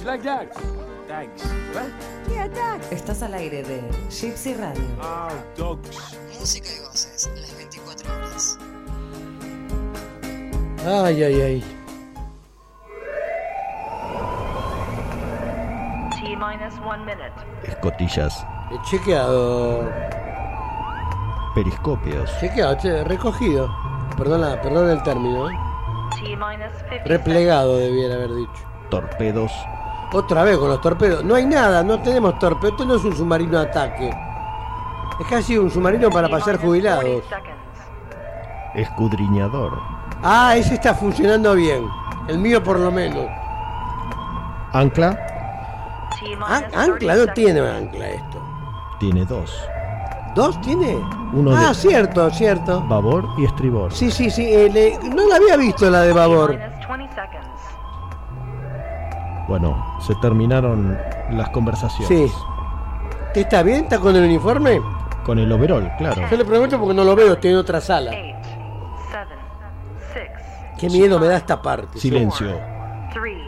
You like Dax? Dax. What? Yeah, Dax. Estás al aire de Gypsy Radio. Ah, dogs. Música y voces, las 24 horas. Ay, ay, ay. T minus one minute. Escotillas, He chequeado. periscopios, Chequeado, che, recogido. Perdona, perdona el término, ¿eh? T minus 50 Replegado debiera haber dicho. torpedos, Otra vez con los torpedos. No hay nada, no tenemos torpedos. Esto no es un submarino de ataque. Es casi un submarino para pasar jubilados. 40 seconds. escudriñador, Ah, ese está funcionando bien. El mío por lo menos. ancla, minus Ah, 30 ancla, no tiene ancla esto. tiene dos, ¿Dos tiene? Uno ah, de- cierto, cierto. babor y estribor. Sí, sí, sí. eh, le- no la había visto la de babor. Minus 20 seconds. Bueno, se terminaron las conversaciones. Sí. ¿Te está bien? ¿Está con el uniforme? Con el overall, claro. Yo le pregunto porque no lo veo, estoy en otra sala. 8, 7, 6, Qué miedo me da esta parte. Silencio. 3,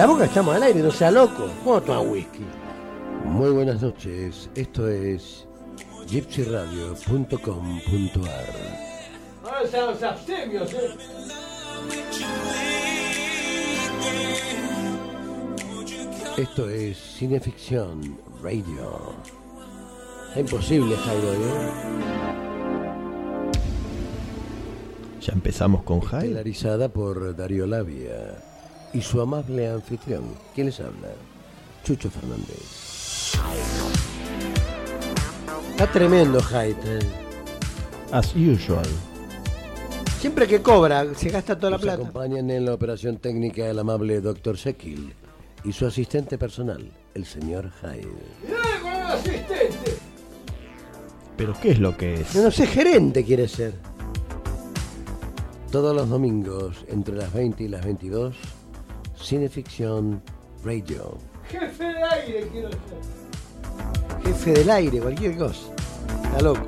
la boca, estamos al aire, no sea loco. ¿Cómo toma whisky? Muy buenas noches, esto es gypsyradio.com.ar Ahora están los abstemios, ¿eh? Esto es Cineficción Radio. Es imposible, Jairo, ¿eh? Ya empezamos con Jai. Estelarizada por Darío Labia y su amable anfitrión. ¿Quién les habla? Chucho Fernández. Está tremendo, Jaite. As usual. Siempre que cobra, se gasta toda la Nos plata. acompañan en la operación técnica el amable Dr. Sekil y su asistente personal, el señor Hyde. Pero ¿qué es lo que es? No sé, gerente quiere ser. Todos los domingos, entre las 20 y las 22, Cineficción Radio. Jefe del aire quiero ser. Jefe del aire, cualquier cosa. Está loco.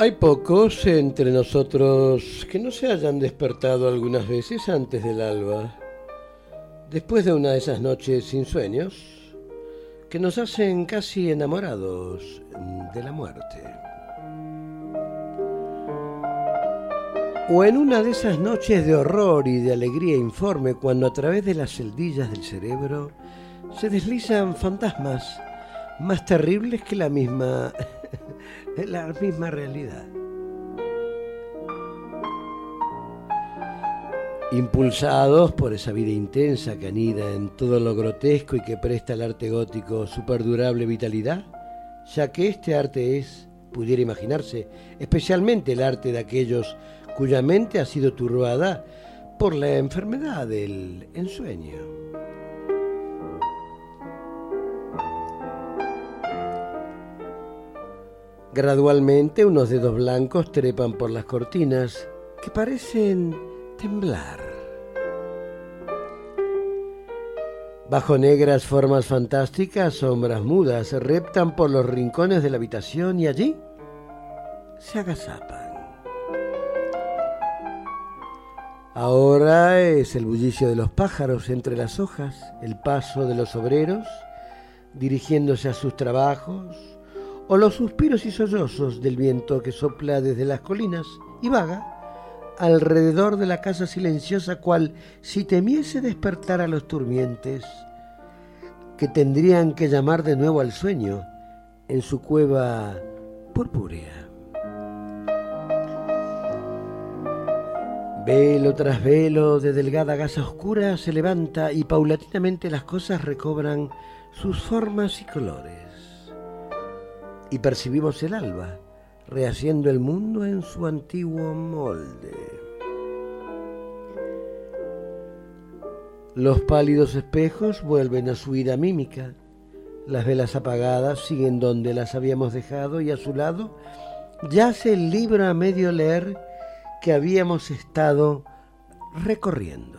Hay pocos entre nosotros que no se hayan despertado algunas veces antes del alba, después de una de esas noches sin sueños, que nos hacen casi enamorados de la muerte. O en una de esas noches de horror y de alegría informe cuando a través de las celdillas del cerebro se deslizan fantasmas más terribles que la misma la misma realidad. Impulsados por esa vida intensa que anida en todo lo grotesco y que presta al arte gótico su perdurable vitalidad, ya que este arte es, pudiera imaginarse, especialmente el arte de aquellos cuya mente ha sido turbada por la enfermedad del ensueño. Gradualmente unos dedos blancos trepan por las cortinas que parecen temblar. Bajo negras formas fantásticas, sombras mudas reptan por los rincones de la habitación y allí se agazapan. Ahora es el bullicio de los pájaros entre las hojas, el paso de los obreros dirigiéndose a sus trabajos, o los suspiros y sollozos del viento que sopla desde las colinas y vaga alrededor de la casa silenciosa cual si temiese despertar a los durmientes que tendrían que llamar de nuevo al sueño en su cueva purpúrea. Velo tras velo de delgada gasa oscura se levanta y paulatinamente las cosas recobran sus formas y colores. Y percibimos el alba, rehaciendo el mundo en su antiguo molde. Los pálidos espejos vuelven a su ida mímica. Las velas apagadas siguen donde las habíamos dejado y a su lado yace el libro a medio leer que habíamos estado recorriendo.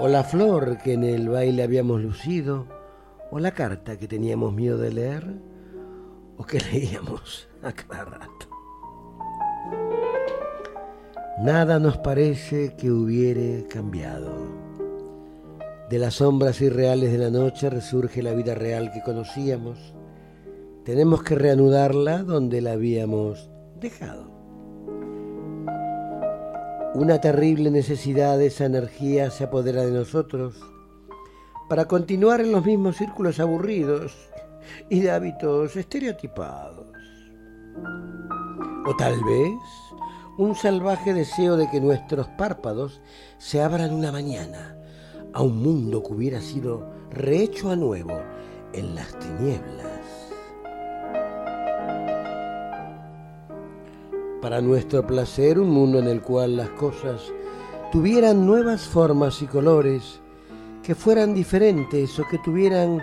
O la flor que en el baile habíamos lucido, o la carta que teníamos miedo de leer, o que leíamos a cada rato. Nada nos parece que hubiere cambiado. De las sombras irreales de la noche resurge la vida real que conocíamos. Tenemos que reanudarla donde la habíamos dejado. Una terrible necesidad de esa energía se apodera de nosotros para continuar en los mismos círculos aburridos y de hábitos estereotipados. O tal vez un salvaje deseo de que nuestros párpados se abran una mañana a un mundo que hubiera sido rehecho a nuevo en las tinieblas. Para nuestro placer, un mundo en el cual las cosas tuvieran nuevas formas y colores, que fueran diferentes o que tuvieran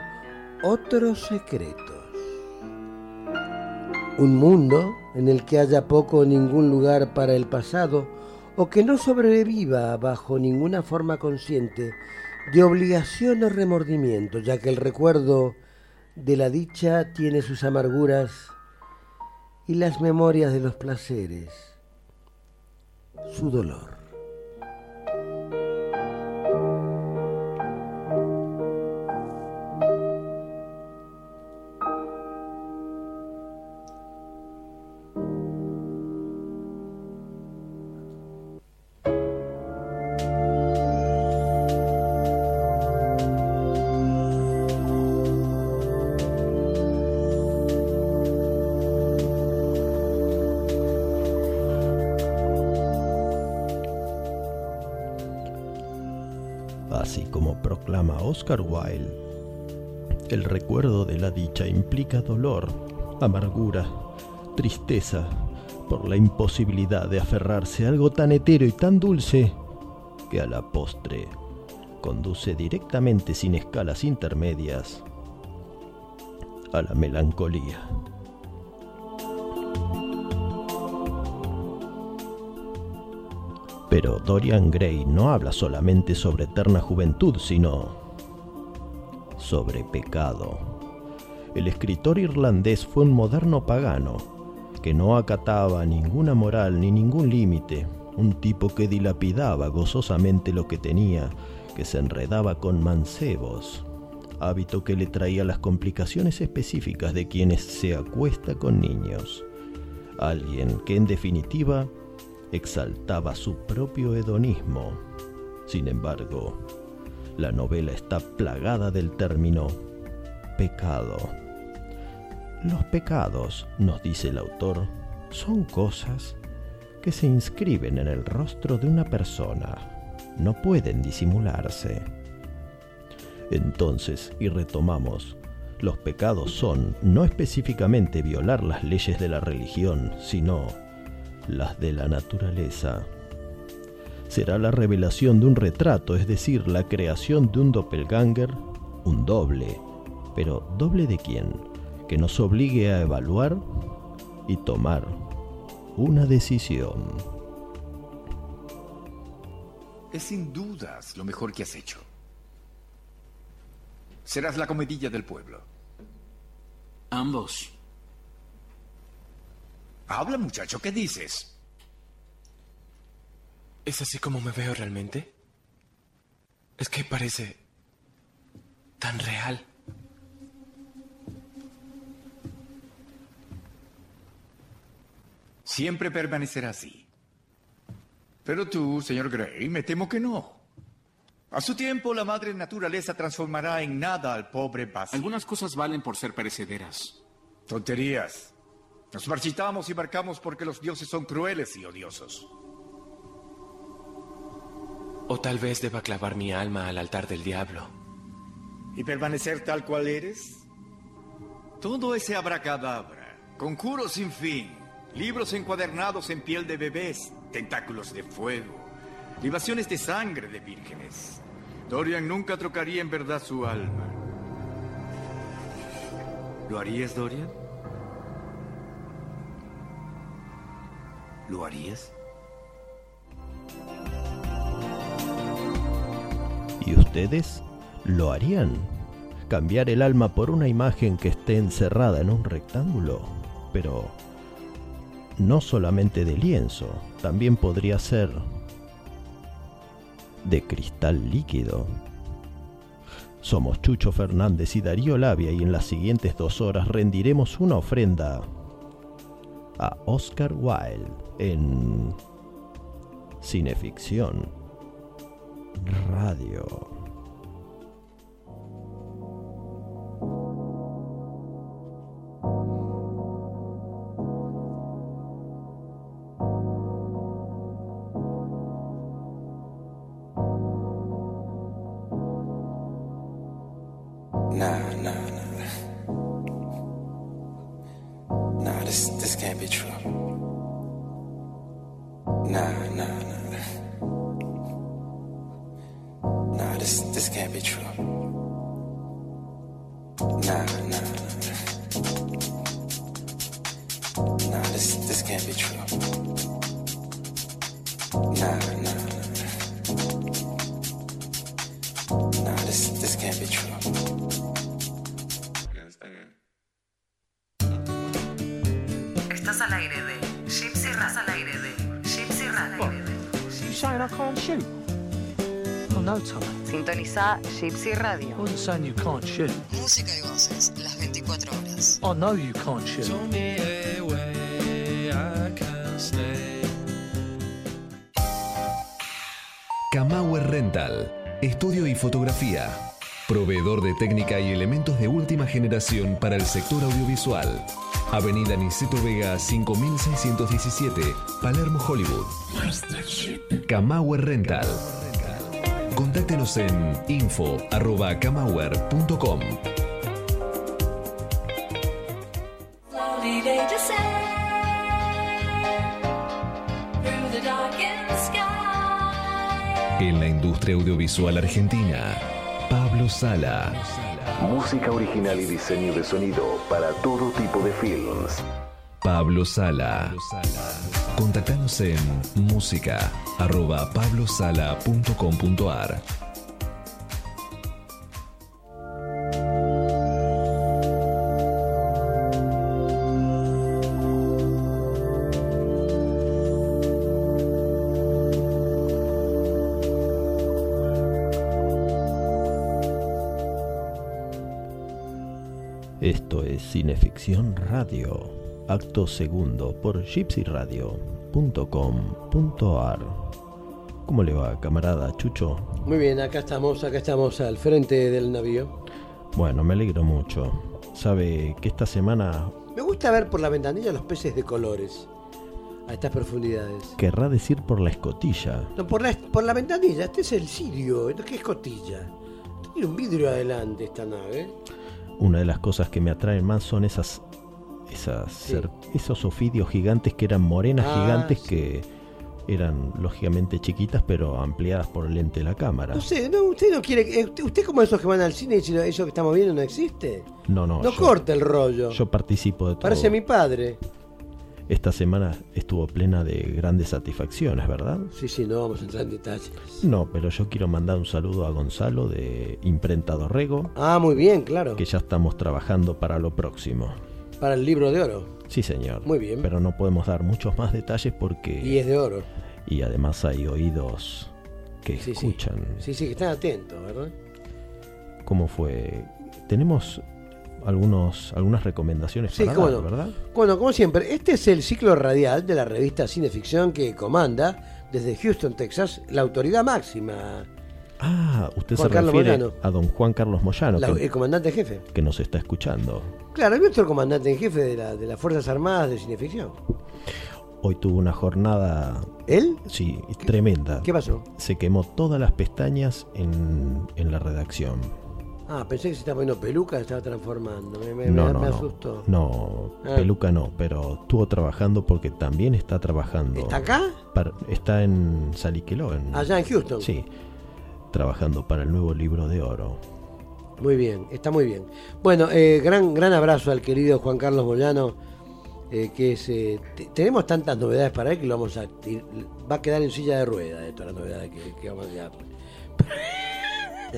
otros secretos. Un mundo en el que haya poco o ningún lugar para el pasado o que no sobreviva bajo ninguna forma consciente de obligación o remordimiento, ya que el recuerdo de la dicha tiene sus amarguras y las memorias de los placeres, su dolor. Oscar Wilde, el recuerdo de la dicha implica dolor, amargura, tristeza por la imposibilidad de aferrarse a algo tan etéreo y tan dulce que a la postre conduce directamente sin escalas intermedias a la melancolía. Pero Dorian Gray no habla solamente sobre eterna juventud, sino sobre pecado. El escritor irlandés fue un moderno pagano que no acataba ninguna moral ni ningún límite, un tipo que dilapidaba gozosamente lo que tenía, que se enredaba con mancebos, hábito que le traía las complicaciones específicas de quienes se acuesta con niños. Alguien que en definitiva exaltaba su propio hedonismo. Sin embargo, la novela está plagada del término pecado. Los pecados, nos dice el autor, son cosas que se inscriben en el rostro de una persona. No pueden disimularse. Entonces, y retomamos, los pecados son no específicamente violar las leyes de la religión, sino las de la naturaleza. Será la revelación de un retrato, es decir, la creación de un doppelganger, un doble. Pero ¿doble de quién? Que nos obligue a evaluar y tomar una decisión. Es sin dudas lo mejor que has hecho. Serás la comedilla del pueblo. Ambos. Habla, muchacho, ¿qué dices? ¿Es así como me veo realmente? Es que parece tan real. Siempre permanecerá así. Pero tú, señor Gray, me temo que no. A su tiempo, la madre naturaleza transformará en nada al pobre básico. Algunas cosas valen por ser perecederas. Tonterías. Nos marchitamos y marcamos porque los dioses son crueles y odiosos. O tal vez deba clavar mi alma al altar del diablo. ¿Y permanecer tal cual eres? Todo ese abracadabra, conjuros sin fin, libros encuadernados en piel de bebés, tentáculos de fuego, libaciones de sangre de vírgenes. Dorian nunca trocaría en verdad su alma. ¿Lo harías, Dorian? ¿Lo harías? ¿Y ustedes lo harían? ¿Cambiar el alma por una imagen que esté encerrada en un rectángulo? Pero no solamente de lienzo, también podría ser de cristal líquido. Somos Chucho Fernández y Darío Labia y en las siguientes dos horas rendiremos una ofrenda a Oscar Wilde en Cineficción Radio. Saying you can't shoot. Música y voces las 24 horas. I know you can't shoot. Camauer Rental, estudio y fotografía. Proveedor de técnica y elementos de última generación para el sector audiovisual. Avenida Niceto Vega 5617, Palermo, Hollywood. Camauer Rental. Contáctenos en info.camauer.com. En la industria audiovisual argentina, Pablo Sala. Música original y diseño de sonido para todo tipo de films. Pablo Sala. Contactanos en música arroba pablosala.com.ar. Esto es Cineficción Radio, acto segundo por gypsyradio.com.ar. ¿Cómo le va, camarada Chucho? Muy bien, acá estamos, acá estamos al frente del navío. Bueno, me alegro mucho. Sabe que esta semana Me gusta ver por la ventanilla los peces de colores a estas profundidades. querrá decir por la escotilla. No, por la, por la ventanilla, este es el Sirio, ¿esto ¿qué escotilla? Tiene un vidrio adelante esta nave. Una de las cosas que me atraen más son esas, esas esos ofidios gigantes que eran morenas Ah, gigantes sí. que eran lógicamente chiquitas pero ampliadas por el lente de la cámara. No sé, no, usted no quiere. eh, Usted, usted como esos que van al cine y dicen eso que estamos viendo no existe. No, no, No yo, corta el rollo. yo participo de todo. Parece mi padre. Esta semana estuvo plena de grandes satisfacciones, ¿verdad? Sí, sí, no vamos a entrar en detalles. No, pero yo quiero mandar un saludo a Gonzalo de Imprenta Dorrego, Ah, muy bien, claro. que ya estamos trabajando para lo próximo. Para el libro de oro. Sí, señor. Muy bien. Pero no podemos dar muchos más detalles porque... Y es de oro. y además hay oídos que Sí, escuchan. Sí, sí, que están atentos, ¿verdad? ¿Cómo fue? Tenemos algunos algunas recomendaciones Sí, para cómo dar, no. ¿verdad? Bueno, como siempre, este es el ciclo radial de la revista Cineficción que comanda desde Houston, Texas, la autoridad máxima Ah, usted Juan se Carlos refiere Moyano. a don Juan Carlos Moyano, La- que, el comandante en jefe. que nos está escuchando. Claro, es nuestro comandante en jefe de, la- de las Fuerzas Armadas de Cineficción. Hoy tuvo una jornada... ¿Él? Sí, tremenda. ¿Qué pasó? Se quemó todas las pestañas en, en la redacción. Ah, pensé que se estaba poniendo peluca, se estaba transformando. Me, me- no, me- no, me no. asustó. No, Ah. peluca no, pero estuvo trabajando porque también está trabajando. ¿Está acá? para- está en Saliqueló. En, Allá en Houston. Sí, trabajando para el nuevo libro de oro. Muy bien, está muy bien. Bueno, eh, gran, gran abrazo al querido Juan Carlos Moyano, eh, que es, eh, te- tenemos tantas novedades para él que lo vamos a va a quedar en silla de ruedas de todas las novedades que, que vamos a llevar.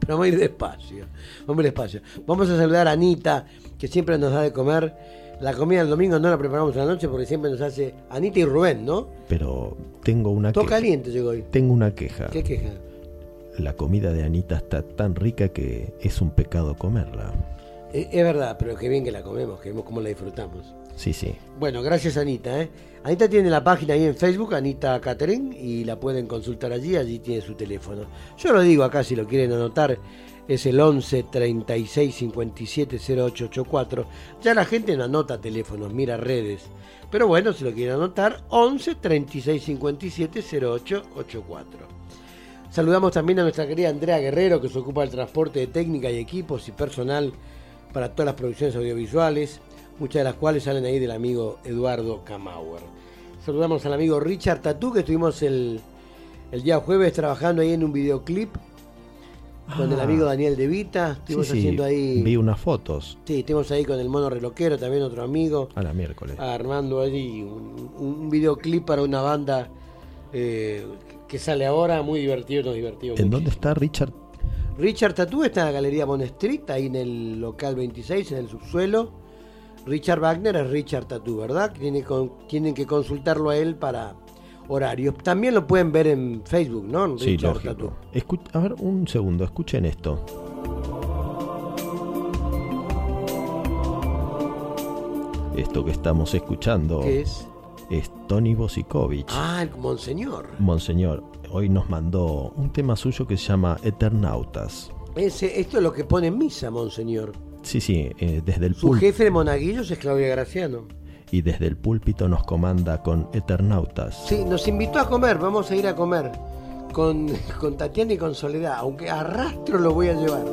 Pero vamos a ir despacio, vamos a ir despacio. Vamos a saludar a Anita, que siempre nos da de comer. La comida del domingo no la preparamos en la noche porque siempre nos hace Anita y Rubén, ¿no? Pero tengo una Todo queja. caliente llegó hoy. Tengo una queja. ¿Qué queja? La comida de Anita está tan rica que es un pecado comerla. Eh, es verdad, pero qué bien que la comemos, que vemos cómo la disfrutamos. Sí, sí. Bueno, gracias Anita. ¿eh? Anita tiene la página ahí en Facebook, Anita Catherine, y la pueden consultar allí, allí tiene su teléfono. Yo lo digo acá si lo quieren anotar, es el 11 36 57 0884. Ya la gente no anota teléfonos, mira redes. Pero bueno, si lo quieren anotar, 11 36 57 0884. Saludamos también a nuestra querida Andrea Guerrero, que se ocupa del transporte de técnica y equipos y personal para todas las producciones audiovisuales, muchas de las cuales salen ahí del amigo Eduardo Kamauer. Saludamos al amigo Richard Tatú, que estuvimos el, el día jueves trabajando ahí en un videoclip con el Ah. amigo Daniel De Vita. Estuvimos sí, haciendo ahí. Vi unas fotos Sí, estuvimos ahí con el mono reloquero, también otro amigo, a la miércoles. armando un, un videoclip para una banda eh, que sale ahora, muy divertido, nos divertimos ¿En dónde está Richard? Richard Tatú está en la Galería Bond Street, ahí en el local 26, en el subsuelo. Richard Wagner es Richard Tatú, ¿verdad? Tiene con- tienen que consultarlo a él para horarios. También lo pueden ver en Facebook, ¿no? Sí, Richard. Tatú. Escu- a ver, un segundo, escuchen esto. Esto que estamos escuchando ¿Qué es? Es Tony Bosikovic. Ah, el Monseñor. Monseñor, hoy nos mandó un tema suyo que se llama Eternautas. Ese, esto es lo que pone en misa, Monseñor. Sí, sí, eh, desde el Su púlpito jefe de monaguillos es Claudia Graciano. y desde el púlpito nos comanda con Eternautas. Sí, nos invitó a comer, vamos a ir a comer con, con Tatiana y con Soledad, aunque a rastro lo voy a llevar.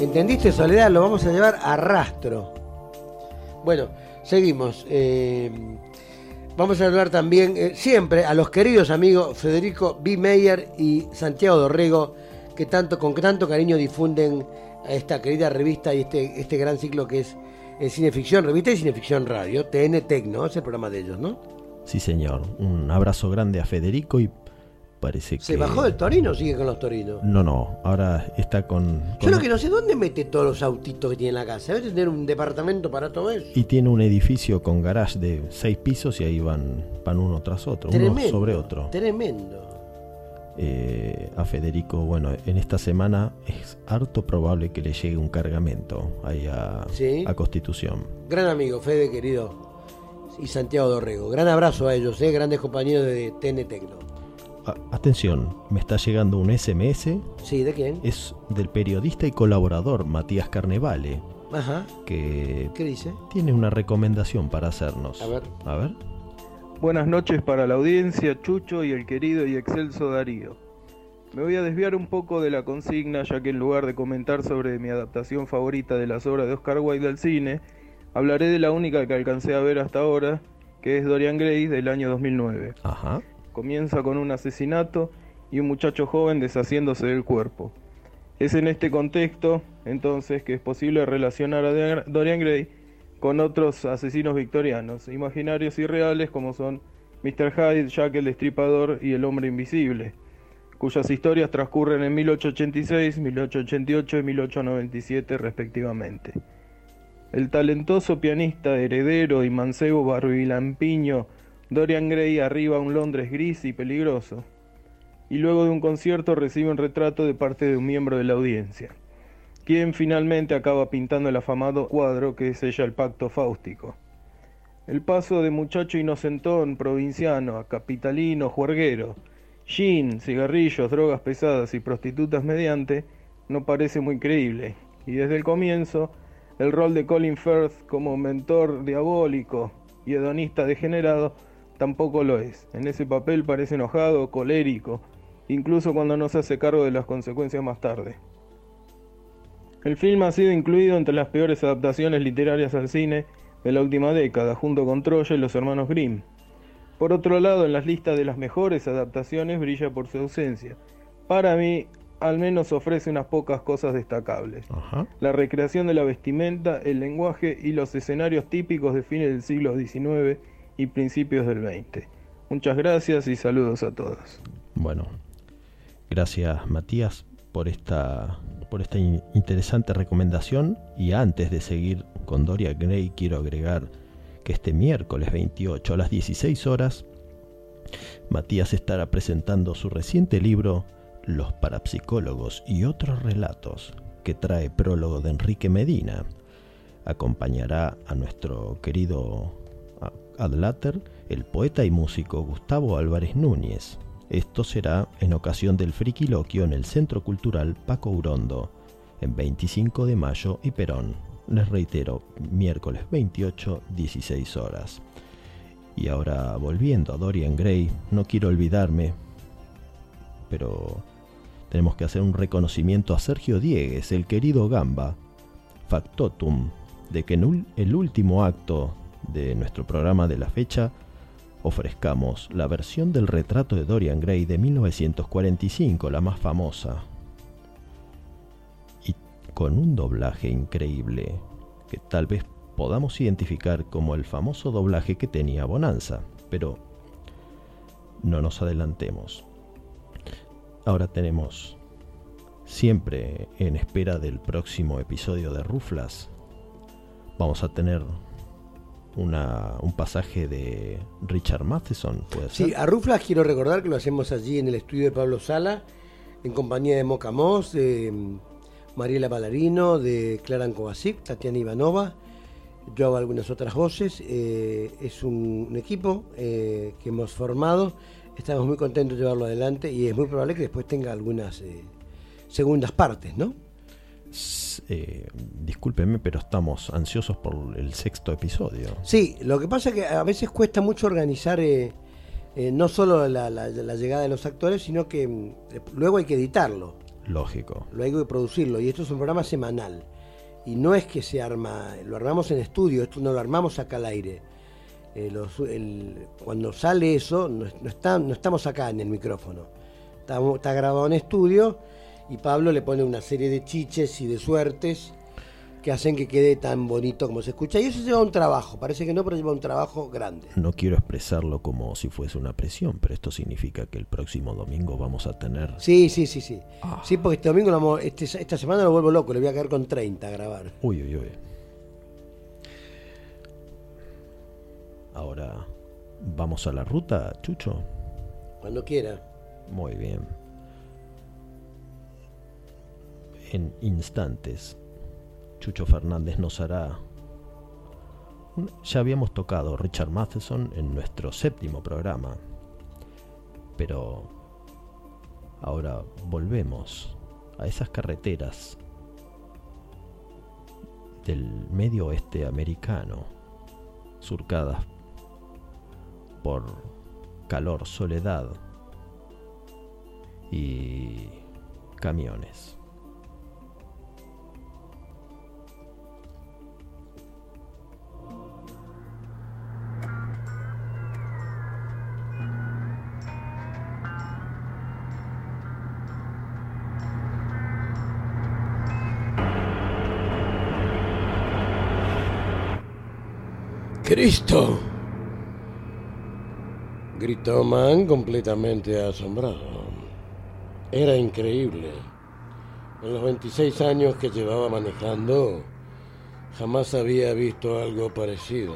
¿Entendiste, Soledad? Lo vamos a llevar a rastro. Bueno, seguimos. eh, vamos a hablar también, eh, siempre, a los queridos amigos Federico B. Meyer y Santiago Dorrego, que tanto, con tanto cariño difunden a esta querida revista y este, este gran ciclo que es eh, Cineficción, revista y Cineficción Radio, TN Tecno, es el programa de ellos, ¿no? Sí, señor. Un abrazo grande a Federico y parece que... ¿Se bajó del Torino o sigue con los Torinos? No, no, ahora está con... Yo con- lo que no sé, ¿dónde mete todos los autitos que tiene en la casa? Debe tener un departamento para todo eso. Y tiene un edificio con garage de seis pisos y ahí van, van uno tras otro, uno sobre otro. Tremendo. Eh, a Federico, bueno, en esta semana es harto probable que le llegue un cargamento ahí a, Sí. a Constitución. Gran amigo, Fede querido. Y Santiago Dorrego. Gran abrazo a ellos, ¿eh? grandes compañeros de TN Tecno. Atención, me está llegando un SMS, Sí, ¿de quién? es del periodista y colaborador Matías Carnevale, Ajá. que ¿Qué dice? tiene una recomendación para hacernos. A ver. A ver. Buenas noches para la audiencia, Chucho y el querido y excelso Darío. Me voy a desviar un poco de la consigna, ya que en lugar de comentar sobre mi adaptación favorita de las obras de Oscar Wilde al cine, hablaré de la única que alcancé a ver hasta ahora, que es Dorian Gray del año 2009. Ajá. Comienza con un asesinato y un muchacho joven deshaciéndose del cuerpo. Es en este contexto, entonces, que es posible relacionar a Dorian- Gray con otros asesinos victorianos, imaginarios y reales como son Mr. Hyde, Jack el Destripador y el Hombre Invisible, cuyas historias transcurren en 1886, 1888 y 1897 respectivamente. El talentoso pianista, heredero y mancebo barbilampiño Dorian Gray arriba a un Londres gris y peligroso, y luego de un concierto recibe un retrato de parte de un miembro de la audiencia, quien finalmente acaba pintando el afamado cuadro que sella el pacto fáustico. El paso de muchacho inocentón, provinciano, a capitalino, juerguero, gin, cigarrillos, drogas pesadas y prostitutas mediante, no parece muy creíble. Y desde el comienzo, el rol de Colin Firth como mentor diabólico y hedonista degenerado tampoco lo es. En ese papel parece enojado, colérico, incluso cuando no se hace cargo de las consecuencias más tarde. El film ha sido incluido entre las peores adaptaciones literarias al cine de la última década, junto con Troya y los hermanos Grimm. Por otro lado, en las listas de las mejores adaptaciones brilla por su ausencia. Para mí, al menos ofrece unas pocas cosas destacables. La recreación de la vestimenta, el lenguaje y los escenarios típicos de fines del siglo XIX y principios del XX. Muchas gracias y saludos a todos. Bueno, gracias Matías por esta, por esta in- interesante recomendación y antes de seguir con Doria Gray quiero agregar que este miércoles 28 a las 16 horas Matías estará presentando su reciente libro Los parapsicólogos y otros relatos que trae prólogo de Enrique Medina. Acompañará a nuestro querido a- Adlater, el poeta y músico Gustavo Álvarez Núñez. Esto será en ocasión del friquiloquio en el Centro Cultural Paco Urondo, en 25 de mayo y Perón. Les reitero, miércoles 28, 16 horas. Y ahora volviendo a Dorian Gray, no quiero olvidarme, pero tenemos que hacer un reconocimiento a Sergio Diegues, el querido Gamba, factotum, de que en el último acto de nuestro programa de la fecha ofrezcamos la versión del retrato de Dorian Gray de 1945, la más famosa, y con un doblaje increíble que tal vez podamos identificar como el famoso doblaje que tenía Bonanza, pero no nos adelantemos. Ahora tenemos, siempre en espera del próximo episodio de Ruflas, vamos a tener una, un pasaje de Richard Matheson, ¿puede ser? Sí, a Ruflas quiero recordar que lo hacemos allí en el estudio de Pablo Sala, en compañía de Moca Moss, de mm, Mariela Ballarino, de Clara Kovacic, Tatiana Ivanova. Yo hago algunas otras voces. eh, es un, un equipo eh, que hemos formado. Estamos muy contentos de llevarlo adelante y es muy probable que después tenga algunas eh, segundas partes, ¿no? Eh, discúlpeme, pero estamos ansiosos por el sexto episodio. Sí, lo que pasa es que a veces cuesta mucho organizar eh, eh, no solo la, la- la llegada de los actores, sino que mm, luego hay que editarlo, Lógico. luego hay que producirlo. Y esto es un programa semanal. Y no es que se arma, lo armamos en estudio, esto no lo armamos acá al aire. Eh, los- el- cuando sale eso, no, no está- no estamos acá en el micrófono. Estamos- está grabado en estudio y Pablo le pone una serie de chiches y de suertes que hacen que quede tan bonito como se escucha. Y eso lleva un trabajo, parece que no, pero lleva un trabajo grande. No quiero expresarlo como si fuese una presión, pero esto significa que el próximo domingo vamos a tener... Sí, sí, sí, sí. Sí, porque este domingo, lo este- esta semana lo vuelvo loco, le voy a caer con 30 a grabar. Uy, uy, uy. Ahora, ¿vamos a la ruta, Chucho? Cuando quiera. Muy bien. En instantes, Chucho Fernández nos hará... Ya habíamos tocado Richard Matheson en nuestro séptimo programa, pero ahora volvemos a esas carreteras del medio oeste americano, surcadas por calor, soledad y camiones. ¡Cristo! Gritó Man completamente asombrado. Era increíble. En los 26 años que llevaba manejando, jamás había visto algo parecido.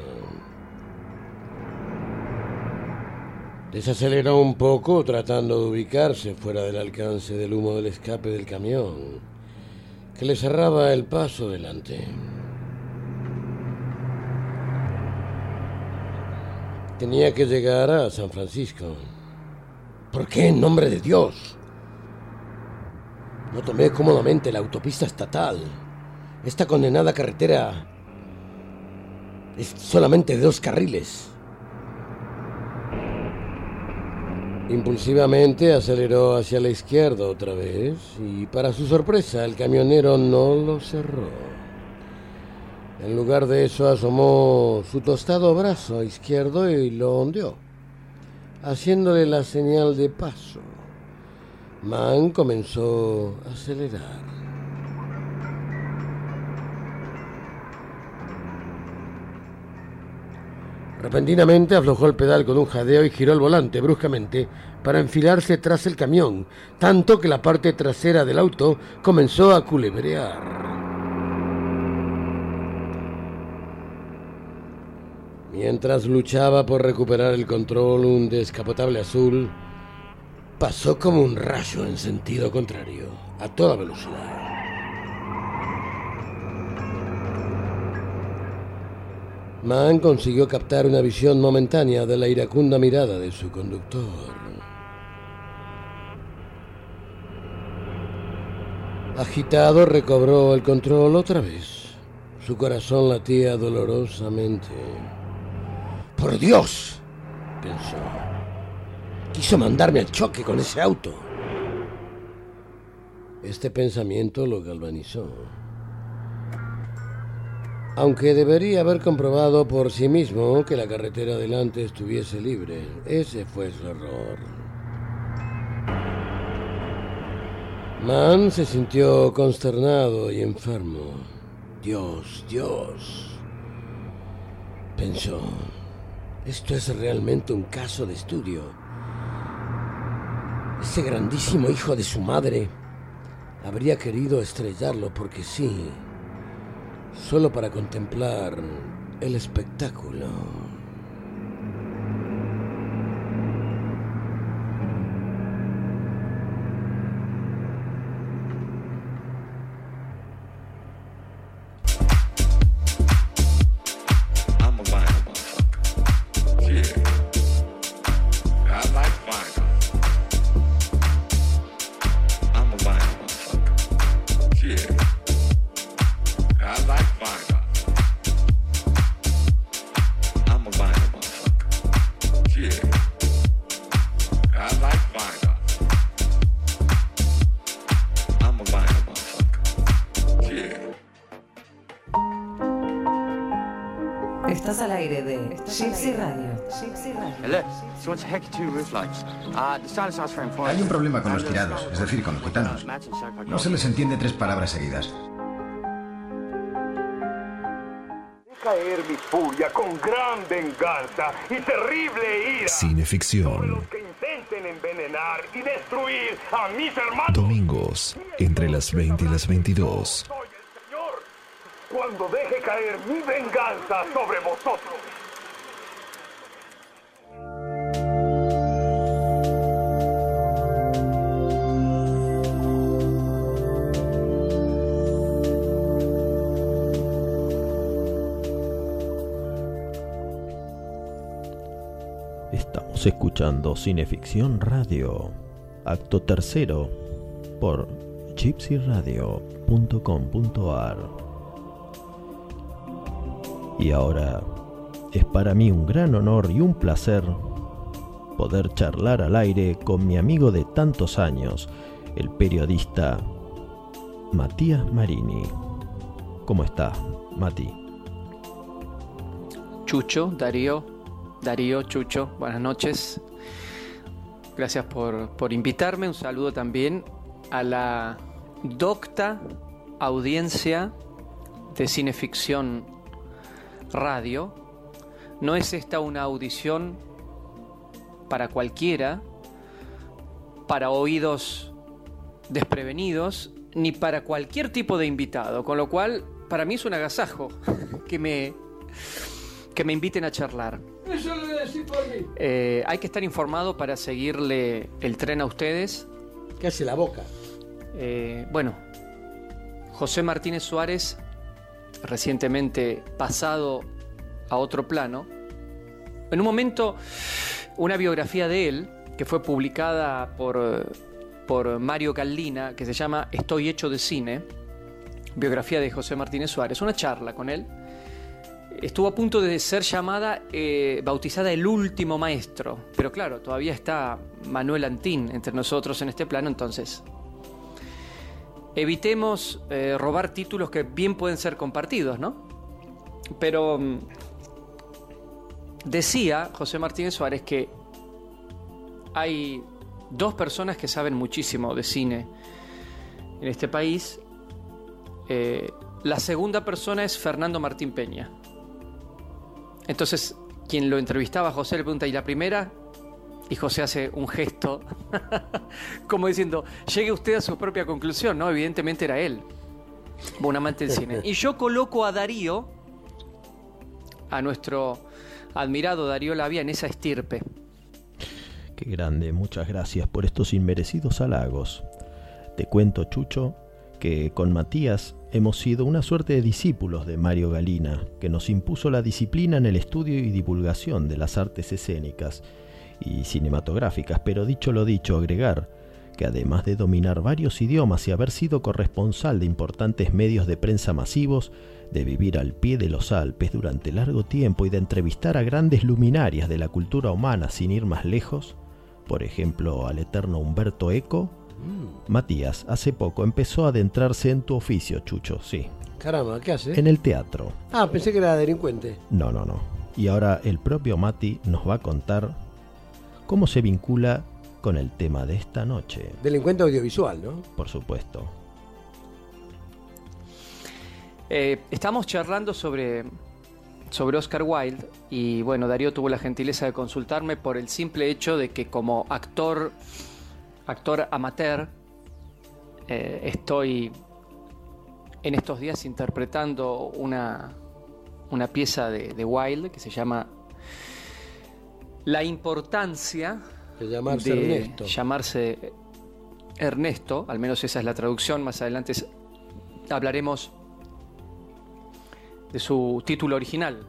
Desaceleró un poco tratando de ubicarse fuera del alcance del humo del escape del camión, que le cerraba el paso delante. Tenía que llegar a San Francisco. ¿Por qué en nombre de Dios? No tomé cómodamente la autopista estatal. Esta condenada carretera es solamente de dos carriles. Impulsivamente aceleró hacia la izquierda otra vez y para su sorpresa el camionero no lo cerró. En lugar de eso asomó su tostado brazo izquierdo y lo ondeó, haciéndole la señal de paso. Mann comenzó a acelerar. Repentinamente aflojó el pedal con un jadeo y giró el volante bruscamente para enfilarse tras el camión, tanto que la parte trasera del auto comenzó a culebrear. Mientras luchaba por recuperar el control, un descapotable azul pasó como un rayo en sentido contrario, a toda velocidad. Mann consiguió captar una visión momentánea de la iracunda mirada de su conductor. Agitado recobró el control otra vez. Su corazón latía dolorosamente. ¡Por Dios! pensó. Quiso mandarme al choque con ese auto. Este pensamiento lo galvanizó. Aunque debería haber comprobado por sí mismo que la carretera delante estuviese libre, ese fue su error. Mann se sintió consternado y enfermo. Dios, Dios. Pensó, esto es realmente un caso de estudio. Ese grandísimo hijo de su madre habría querido estrellarlo porque sí, solo para contemplar el espectáculo. Estás al aire de Gypsy Radio. Important. Hay un problema con los tirados, es decir, con los gitanos. No se les entiende tres palabras seguidas. caer mi furia con gran venganza y terrible ira. Cineficción. Que intenten envenenar y destruir a mis hermanos. Domingos, entre las 20 y las 22. Cuando deje caer mi venganza sobre vosotros. Estamos escuchando Cineficción Radio, acto tercero, por gypsyradio.com.ar. Y ahora es para mí un gran honor y un placer poder charlar al aire con mi amigo de tantos años, el periodista Matías Marini. ¿Cómo está, Mati? Chucho, Darío, Darío, Chucho, buenas noches. Gracias por, por invitarme. Un saludo también a la docta audiencia de Cineficción Radio. No es esta una audición para cualquiera, para oídos desprevenidos, ni para cualquier tipo de invitado, con lo cual para mí es un agasajo que me, que me inviten a charlar. Eso lo voy a decir por mí. Eh, hay que estar informado para seguirle el tren a ustedes. ¿Qué hace la boca? Eh, bueno, José Martínez Suárez, recientemente pasado a otro plano, en un momento una biografía de él que fue publicada por, por Mario Gallina, que se llama Estoy hecho de cine, biografía de José Martínez Suárez, una charla con él. Estuvo a punto de ser llamada, eh, bautizada el último maestro, pero claro, todavía está Manuel Antín entre nosotros en este plano, entonces evitemos eh, robar títulos que bien pueden ser compartidos, ¿no? Pero mm, decía José Martínez Suárez que hay dos personas que saben muchísimo de cine en este país. Eh, la segunda persona es Fernando Martín Peña. Entonces, quien lo entrevistaba José le pregunta, ¿y la primera? Y José hace un gesto, como diciendo, llegue usted a su propia conclusión, ¿no? Evidentemente era él, un amante del cine. Y yo coloco a Darío, a nuestro admirado Darío Labia, en esa estirpe. Qué grande, muchas gracias por estos inmerecidos halagos. Te cuento, Chucho, que con Matías hemos sido una suerte de discípulos de Mario Galina, que nos impuso la disciplina en el estudio y divulgación de las artes escénicas y cinematográficas, pero dicho lo dicho, agregar que además de dominar varios idiomas y haber sido corresponsal de importantes medios de prensa masivos, de vivir al pie de los Alpes durante largo tiempo y de entrevistar a grandes luminarias de la cultura humana sin ir más lejos, por ejemplo al eterno Humberto Eco, Matías hace poco empezó a adentrarse en tu oficio, Chucho, sí. Caramba, ¿qué hace? En el teatro. Ah, pensé que era delincuente. No, no, no. Y ahora el propio Mati nos va a contar cómo se vincula con el tema de esta noche. Delincuente audiovisual, ¿no? Por supuesto. Eh, estamos charlando sobre, sobre Oscar Wilde y bueno, Darío tuvo la gentileza de consultarme por el simple hecho de que como actor, actor amateur, eh, estoy en estos días interpretando una, una pieza de, de Wilde que se llama La importancia De llamarse de Ernesto. llamarse Ernesto, al menos esa es la traducción, más adelante hablaremos de su título original.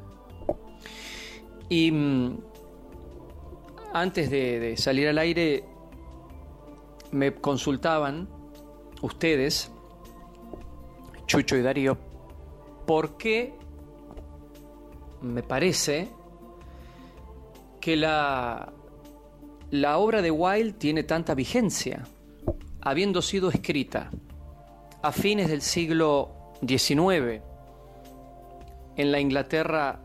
Y mm, antes de, de salir al aire me consultaban ustedes, Chucho y Darío, por qué me parece que la, la obra de Wilde tiene tanta vigencia, habiendo sido escrita a fines del siglo XIX en la Inglaterra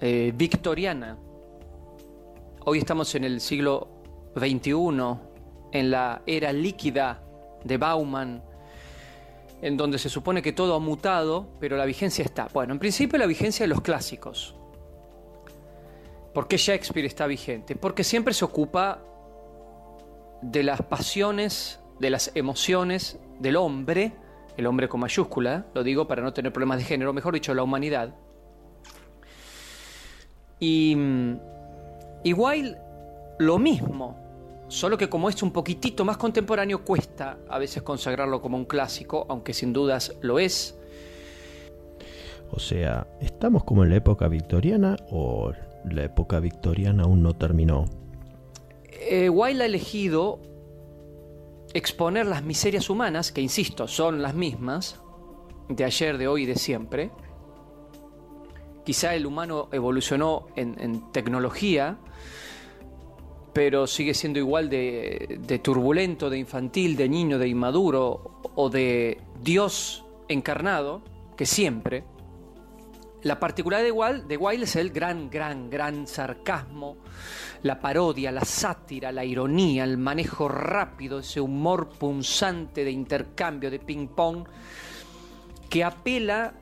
eh, victoriana. Hoy estamos en el siglo XXI, en la era líquida de Bauman, en donde se supone que todo ha mutado, pero la vigencia está. Bueno, en principio la vigencia de los clásicos. ¿Por qué Shakespeare está vigente? Porque siempre se ocupa de las pasiones, de las emociones del hombre, el hombre con mayúscula, lo digo para no tener problemas de género, mejor dicho, la humanidad. Y, mm, y Wilde lo mismo, solo que como es un poquitito más contemporáneo, cuesta a veces consagrarlo como un clásico, aunque sin dudas lo es. O sea, ¿estamos como en la época victoriana o la época victoriana aún no terminó? Eh, ha elegido exponer las miserias humanas, que insisto, son las mismas, de ayer, de hoy y de siempre. Quizá el humano evolucionó en, tecnología, pero sigue siendo igual de turbulento, de infantil, de niño, de inmaduro o de Dios encarnado que siempre. La particularidad de Wilde, de Wilde es el gran, gran, gran sarcasmo, la parodia, la sátira, la ironía, el manejo rápido, ese humor punzante de intercambio, de ping-pong, que apela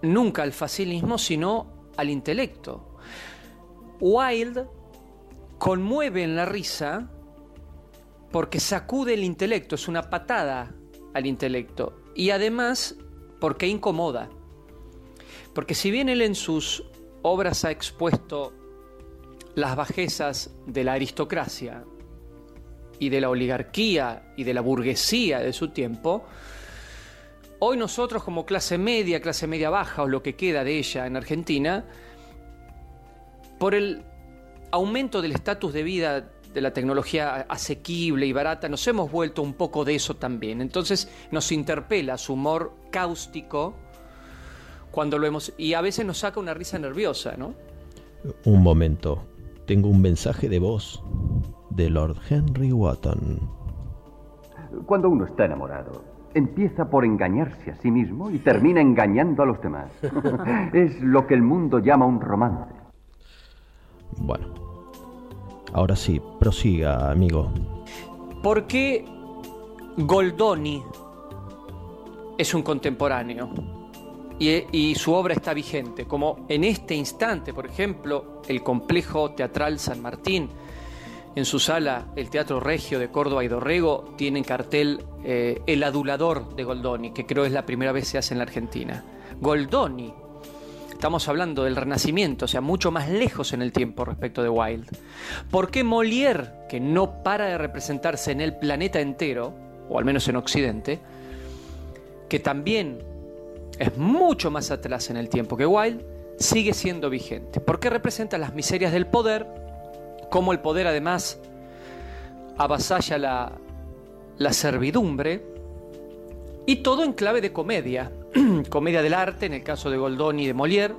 nunca al facilismo, sino al intelecto. Wilde conmueve en la risa porque sacude el intelecto, es una patada al intelecto, y además porque incomoda. Porque si bien él en sus obras ha expuesto las bajezas de la aristocracia y de la oligarquía y de la burguesía de su tiempo, hoy nosotros como clase media, clase media baja o lo que queda de ella en Argentina, por el aumento del estatus de vida de la tecnología asequible y barata, nos hemos vuelto un poco de eso también. Entonces nos interpela su humor cáustico cuando lo hemos... Y a veces nos saca una risa nerviosa, ¿no? Un momento. Tengo un mensaje de voz de Lord Henry Wotton. Cuando uno está enamorado, empieza por engañarse a sí mismo y termina engañando a los demás. es lo que el mundo llama un romance. Bueno. Ahora sí, prosiga, amigo. ¿Por qué Goldoni es un contemporáneo? Y, su obra está vigente, como en este instante, por ejemplo, el complejo teatral San Martín, en su sala, el Teatro Regio de Córdoba y Dorrego, tiene en cartel eh, El adulador de Goldoni, que creo es la primera vez que se hace en la Argentina. Goldoni, estamos hablando del Renacimiento, o sea, mucho más lejos en el tiempo respecto de Wilde. ¿Por qué Molière, que no para de representarse en el planeta entero, o al menos en Occidente, que también es mucho más atrás en el tiempo que Wilde, sigue siendo vigente? ¿Por qué representa las miserias del poder? cómo el poder además avasalla la, la servidumbre, y todo en clave de comedia, comedia del arte, en el caso de Goldoni y de Molière,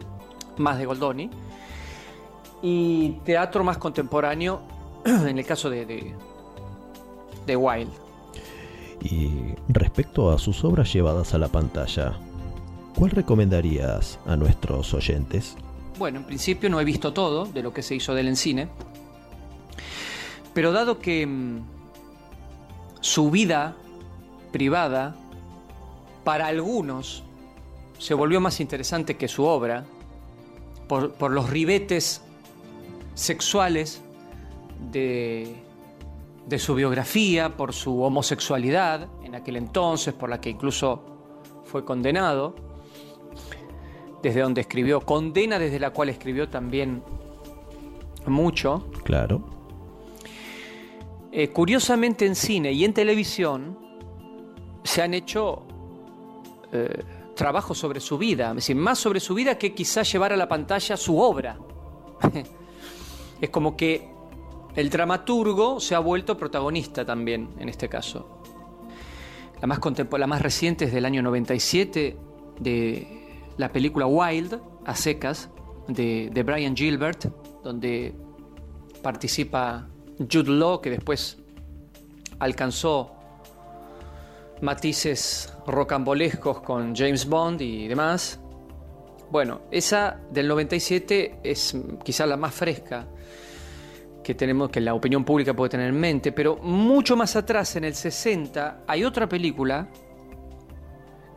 más de Goldoni, y teatro más contemporáneo, en el caso de, de, de Wilde. Y respecto a sus obras llevadas a la pantalla, ¿cuál recomendarías a nuestros oyentes? Bueno, en principio no he visto todo de lo que se hizo de él en cine, pero dado que mm, su vida privada, para algunos, se volvió más interesante que su obra, por, por los ribetes sexuales de, de su biografía, por su homosexualidad en aquel entonces, por la que incluso fue condenado, desde donde escribió, condena desde la cual escribió también mucho. Claro. Eh, curiosamente en cine y en televisión se han hecho eh, trabajos sobre su vida, es decir, más sobre su vida que quizás llevar a la pantalla su obra. es como que el dramaturgo se ha vuelto protagonista también en este caso. La más, la más reciente es del año 97 de la película Wild, a secas, de, de Brian Gilbert, donde participa Jude Law, que después alcanzó matices rocambolescos con James Bond y demás. Bueno, esa del 97 es quizá la más fresca que tenemos que la opinión pública puede tener en mente, pero mucho más atrás en el 60 hay otra película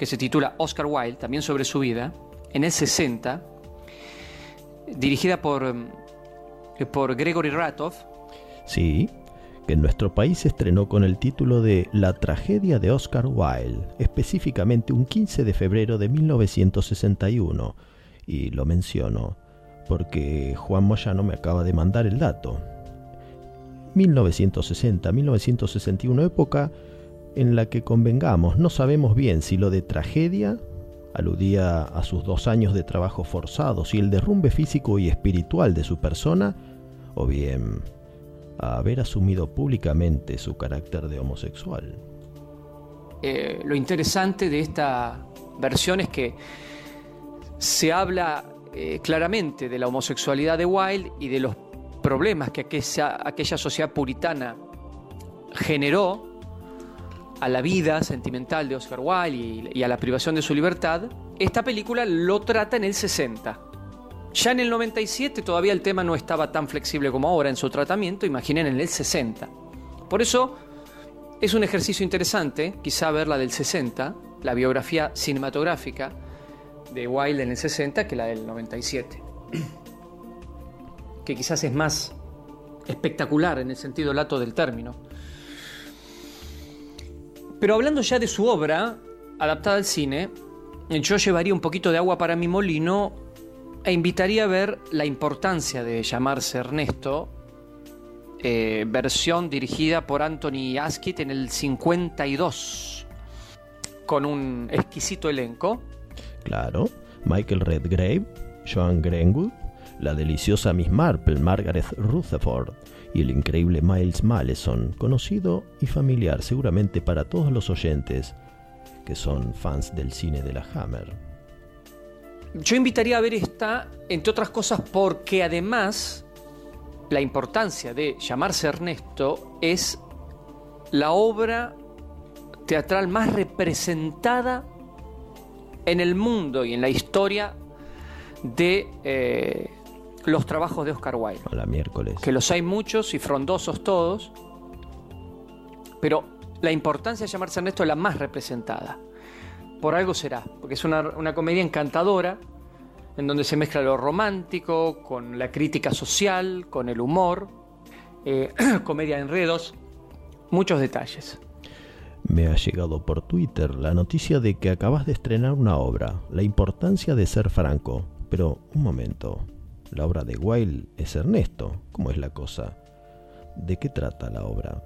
que se titula Oscar Wilde, también sobre su vida, en el 60, dirigida por, por Gregory Ratoff. Sí, que en nuestro país estrenó con el título de La tragedia de Oscar Wilde, específicamente un 15 de febrero de 1961. Y lo menciono porque Juan Moyano me acaba de mandar el dato. 1960-1961, época en la que convengamos, no sabemos bien si lo de tragedia aludía a sus dos años de trabajo forzados y el derrumbe físico y espiritual de su persona, o bien a haber asumido públicamente su carácter de homosexual. Eh, lo interesante de esta versión es que se habla eh, claramente de la homosexualidad de Wilde y de los problemas que aquella, aquella sociedad puritana generó a la vida sentimental de Oscar Wilde y, y, a la privación de su libertad, esta película lo trata en el 60. Ya en el 97 todavía el tema no estaba tan flexible como ahora en su tratamiento, imaginen en el 60. Por eso es un ejercicio interesante, quizá ver la del 60, la biografía cinematográfica de Wilde en el 60, que la del 97. Que quizás es más espectacular en el sentido lato del término. Pero hablando ya de su obra, adaptada al cine, yo llevaría un poquito de agua para mi molino e invitaría a ver la importancia de llamarse Ernesto, eh, versión dirigida por Anthony Asquith en el 52, con un exquisito elenco. Claro, Michael Redgrave, Joan Greenwood, la deliciosa Miss Marple, Margaret Rutherford, y el increíble Miles Maleson, conocido y familiar seguramente para todos los oyentes que son fans del cine de la Hammer. Yo invitaría a ver esta, entre otras cosas, porque además la importancia de llamarse Ernesto es la obra teatral más representada en el mundo y en la historia de eh, los trabajos de Oscar Wilde. Hola, miércoles. Que los hay muchos y frondosos todos, pero la importancia de llamarse Ernesto es la más representada. Por algo será, porque es una, una comedia encantadora, en donde se mezcla lo romántico con la crítica social, con el humor, eh, comedia de enredos, muchos detalles. Me ha llegado por Twitter la noticia de que acabas de estrenar una obra, La importancia de ser franco. Pero, un momento, la obra de Wilde es Ernesto. ¿Cómo es la cosa? ¿De qué trata la obra?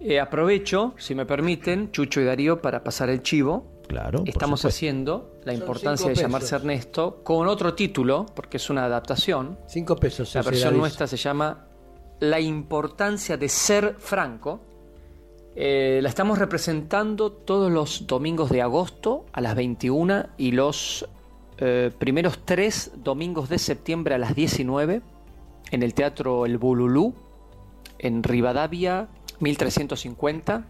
Eh, aprovecho, si me permiten, Chucho y Darío, para pasar el chivo. Claro. Estamos haciendo la importancia de llamarse pesos. Ernesto con otro título, porque es una adaptación. Cinco pesos. La versión nuestra se llama La importancia de ser franco. Eh, la estamos representando todos los domingos de agosto a las 21 y los eh, primeros tres domingos de septiembre a las 19 en el Teatro El Bululú, en Rivadavia 1350,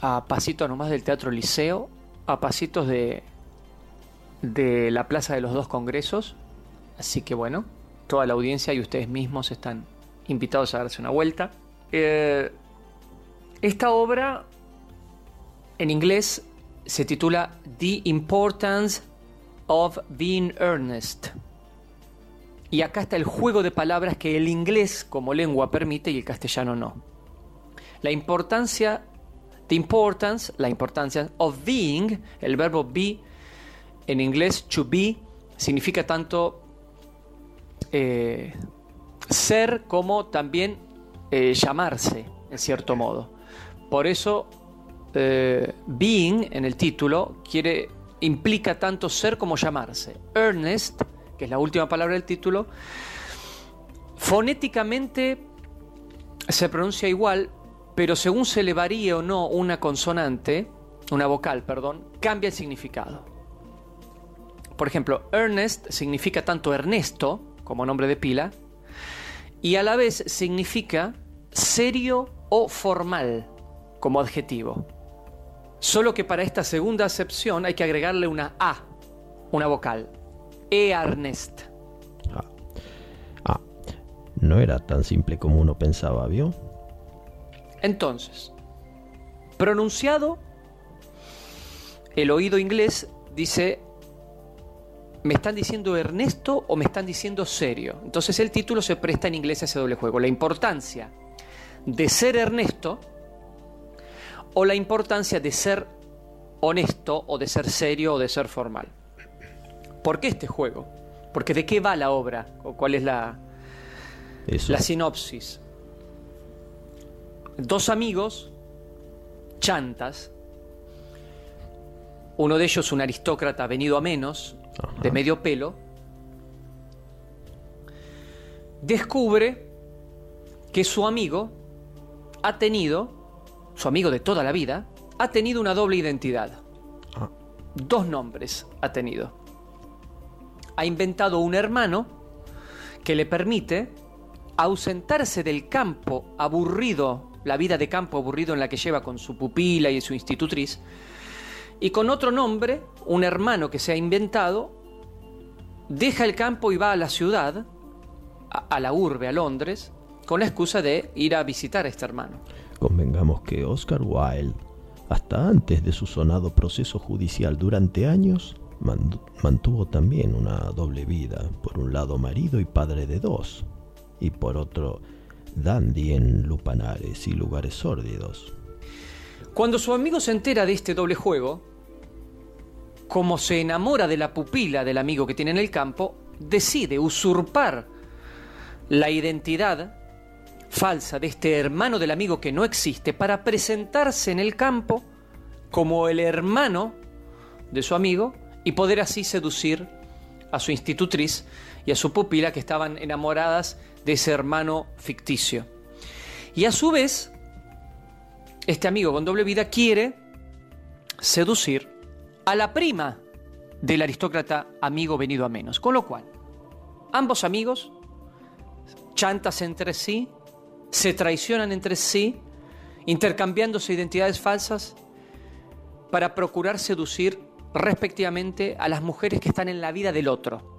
a pasitos nomás del Teatro Liceo, a pasitos de, de la Plaza de los Dos Congresos. Así que bueno, toda la audiencia y ustedes mismos están invitados a darse una vuelta. Eh, esta obra en inglés se titula The Importance of Being Earnest. Y acá está el juego de palabras que el inglés como lengua permite y el castellano no. La importancia, the importance, la importancia of being, el verbo be en inglés to be significa tanto eh, ser como también eh, llamarse, en cierto modo. Por eso, eh, being en el título quiere, implica tanto ser como llamarse. Earnest, que es la última palabra del título, fonéticamente se pronuncia igual, pero según se le varíe o no una consonante, una vocal, perdón, cambia el significado. Por ejemplo, Ernest significa tanto Ernesto como nombre de pila, y a la vez significa serio o formal como adjetivo. Solo que para esta segunda acepción hay que agregarle una A, una vocal. Earnest. No era tan simple como uno pensaba, ¿vio? Entonces, pronunciado, el oído inglés dice, ¿me están diciendo Ernesto o me están diciendo serio? Entonces el título se presta en inglés a ese doble juego. La importancia de ser Ernesto o la importancia de ser honesto o de ser serio o de ser formal. ¿Por qué este juego? Porque ¿de qué va la obra? ¿O cuál es la, Eso. la sinopsis? Dos amigos, chantas, uno de ellos un aristócrata venido a menos, de medio pelo, descubre que su amigo ha tenido, su amigo de toda la vida, ha tenido una doble identidad. Dos nombres ha tenido. Ha inventado un hermano que le permite ausentarse del campo aburrido, la vida de campo aburrido en la que lleva con su pupila y su institutriz, y con otro nombre, un hermano que se ha inventado, deja el campo y va a la ciudad, a, a la urbe, a Londres, con la excusa de ir a visitar a este hermano. Convengamos que Oscar Wilde, hasta antes de su sonado proceso judicial durante años, mantuvo también una doble vida. Por un lado marido y padre de dos, y por otro dandy en lupanares y lugares sórdidos. Cuando su amigo se entera de este doble juego, como se enamora de la pupila del amigo que tiene en el campo, decide usurpar la identidad falsa de este hermano del amigo que no existe para presentarse en el campo como el hermano de su amigo y poder así seducir a su institutriz y a su pupila que estaban enamoradas de ese hermano ficticio. Y a su vez, este amigo con doble vida quiere seducir a la prima del aristócrata amigo venido a menos. Con lo cual, ambos amigos, chantas entre sí, se traicionan entre sí, intercambiándose identidades falsas para procurar seducir respectivamente a las mujeres que están en la vida del otro.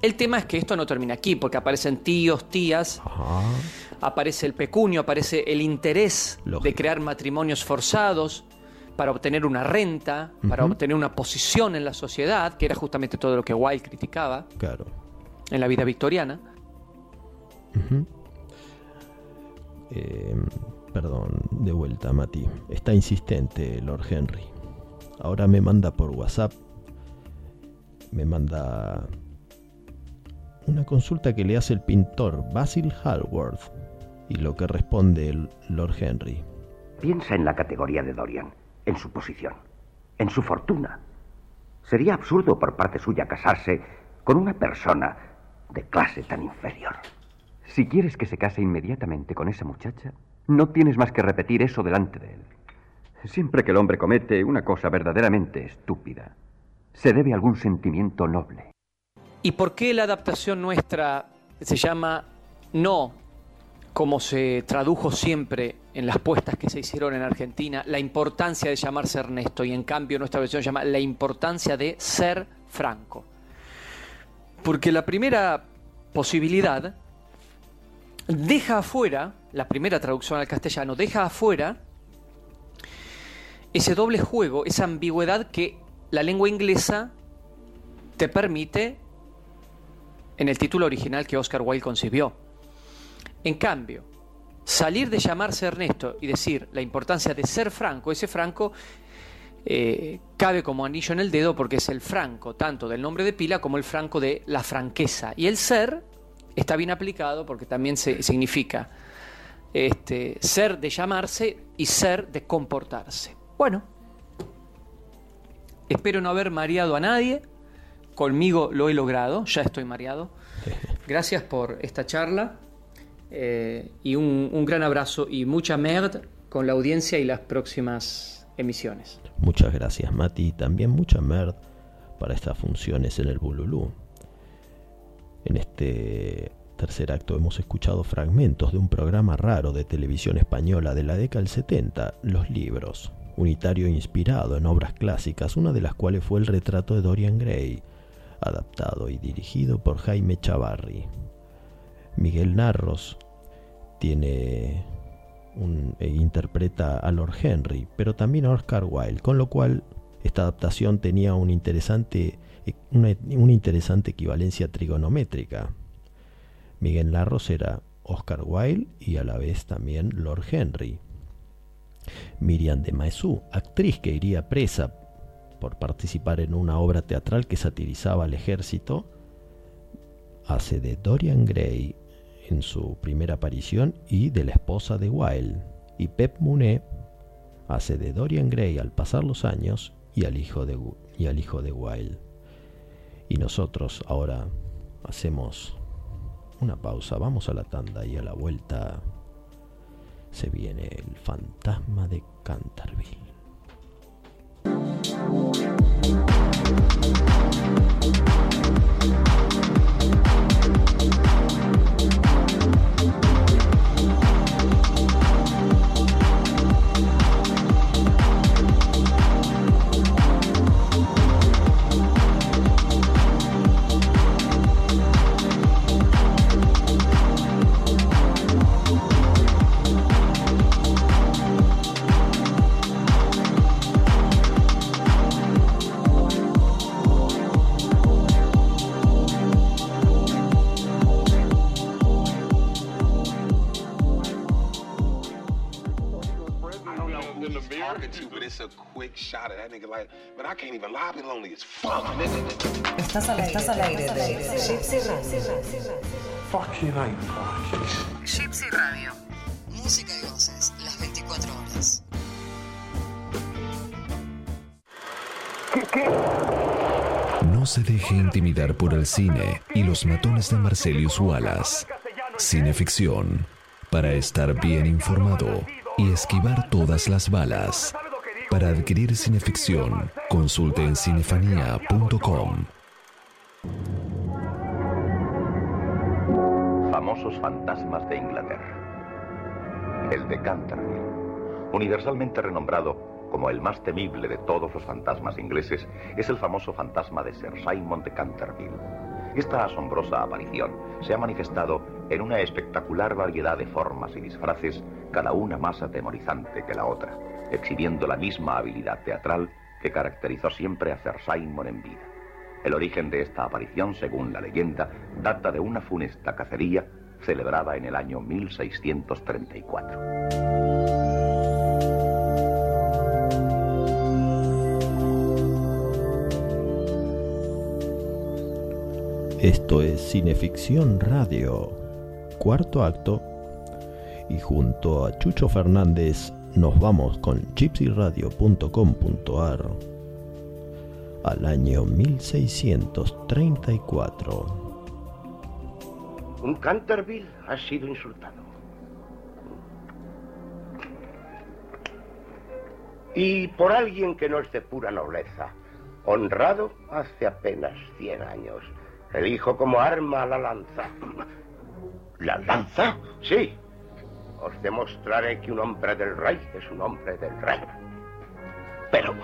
El tema es que esto no termina aquí, porque aparecen tíos, tías, aparece el pecunio, aparece el interés de crear matrimonios forzados para obtener una renta, para obtener una posición en la sociedad, que era justamente todo lo que Wilde criticaba Claro. en la vida victoriana. Ujú. Eh, perdón, de vuelta, Mati. Está insistente Lord Henry. Ahora me manda por WhatsApp. Me manda una consulta que le hace el pintor Basil Hallworth. Y lo que responde el Lord Henry. Piensa en la categoría de Dorian, en su posición, en su fortuna. Sería absurdo por parte suya casarse con una persona de clase tan inferior. Si quieres que se case inmediatamente con esa muchacha, no tienes más que repetir eso delante de él. Siempre que el hombre comete una cosa verdaderamente estúpida, se debe a algún sentimiento noble. ¿Y por qué la adaptación nuestra se llama no como se tradujo siempre en las puestas que se hicieron en Argentina, la importancia de llamarse Ernesto y en cambio nuestra versión llama la importancia de ser franco? Porque la primera posibilidad deja afuera, la primera traducción al castellano, deja afuera ese doble juego, esa ambigüedad que la lengua inglesa te permite en el título original que Oscar Wilde concibió. En cambio, salir de llamarse Ernesto y decir la importancia de ser franco, ese franco eh, cabe como anillo en el dedo porque es el franco tanto del nombre de pila como el franco de la franqueza. Y el ser está bien aplicado porque también se, significa este, ser de llamarse y ser de comportarse. Bueno, espero no haber mareado a nadie. Conmigo lo he logrado, ya estoy mareado. Gracias por esta charla eh, y un, un gran abrazo y mucha merd con la audiencia y las próximas emisiones. Muchas gracias, Mati. También mucha merd para estas funciones en el Bululú. En este tercer acto hemos escuchado fragmentos de un programa raro de televisión española de la década del 70, Los Libros, unitario inspirado en obras clásicas, una de las cuales fue el retrato de Dorian Gray, adaptado y dirigido por Jaime Chavarri. Miguel Narros tiene un, e interpreta a Lord Henry, pero también a Oscar Wilde, con lo cual esta adaptación tenía un interesante, una, interesante equivalencia trigonométrica. Miguel Narros era Oscar Wilde y a la vez también Lord Henry. Miriam de Maezú, actriz que iría presa por participar en una obra teatral que satirizaba al ejército, hace de Dorian Gray en su primera aparición y de la esposa de Wilde. Y Pep Munet hace de Dorian Gray al pasar los años y al hijo de, y al hijo de Wilde. Y nosotros ahora hacemos una pausa, vamos a la tanda y a la vuelta se viene el fantasma de Canterville. A quick shot of that nigga like, man, I can't even lie, I've been lonely as fuck, nigga. Estás al aire, Estás al aire Gypsy Radio. Fucking parties. Gypsy Radio. Música y voces, las 24 horas. No No se deje intimidar por el cine y los matones de Marcelius Wallace. Cineficción, para estar bien informado y esquivar todas las balas. Para adquirir cineficción, consulte en cinefanía.com. Famosos fantasmas de Inglaterra. El de Canterville, universalmente renombrado como el más temible de todos los fantasmas ingleses, es el famoso fantasma de Sir Simon de Canterville. Esta asombrosa aparición se ha manifestado en una espectacular variedad de formas y disfraces, cada una más atemorizante que la otra, exhibiendo la misma habilidad teatral que caracterizó siempre a Sir Simon en vida. El origen de esta aparición, según la leyenda, data de una funesta cacería celebrada en el año 1634. Esto es Cineficción Radio, cuarto acto, y junto a Chucho Fernández nos vamos con gypsyradio.com.ar al año 1634. Un Canterville ha sido insultado. Y por alguien que no es de pura nobleza, honrado hace apenas 100 años. Elijo como arma la lanza. ¿La lanza? Sí. Os demostraré que un hombre del rey es un hombre del rey. Pero...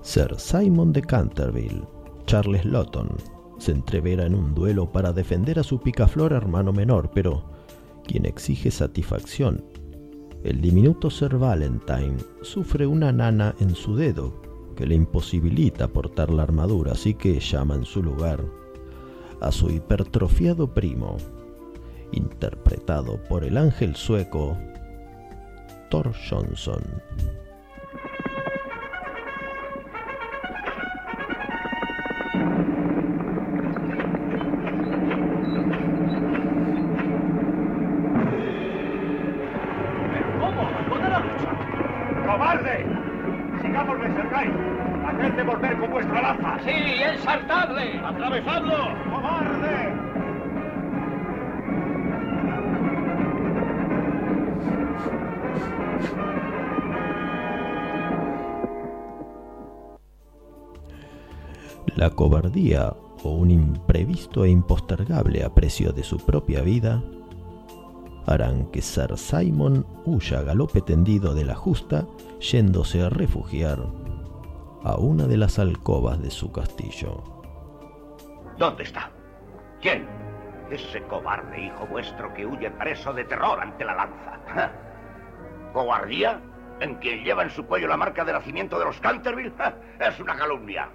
Sir Simon de Canterville, Charles Lawton, se entrevera en un duelo para defender a su picaflor hermano menor, pero quien exige satisfacción el diminuto Sir Valentine sufre una nana en su dedo que le imposibilita portar la armadura, así que llama en su lugar a su hipertrofiado primo, interpretado por el ángel sueco Thor Johnson. La cobardía o un imprevisto e impostergable aprecio de su propia vida harán que Sir Simon huya a galope tendido de la justa, yéndose a refugiar a una de las alcobas de su castillo. ¿Dónde está? ¿Quién? Ese cobarde hijo vuestro que huye preso de terror ante la lanza. ¡Ja! ¿Cobardía? ¿En quien lleva en su cuello la marca de nacimiento de los Canterville? ¡Ja! Es una calumnia.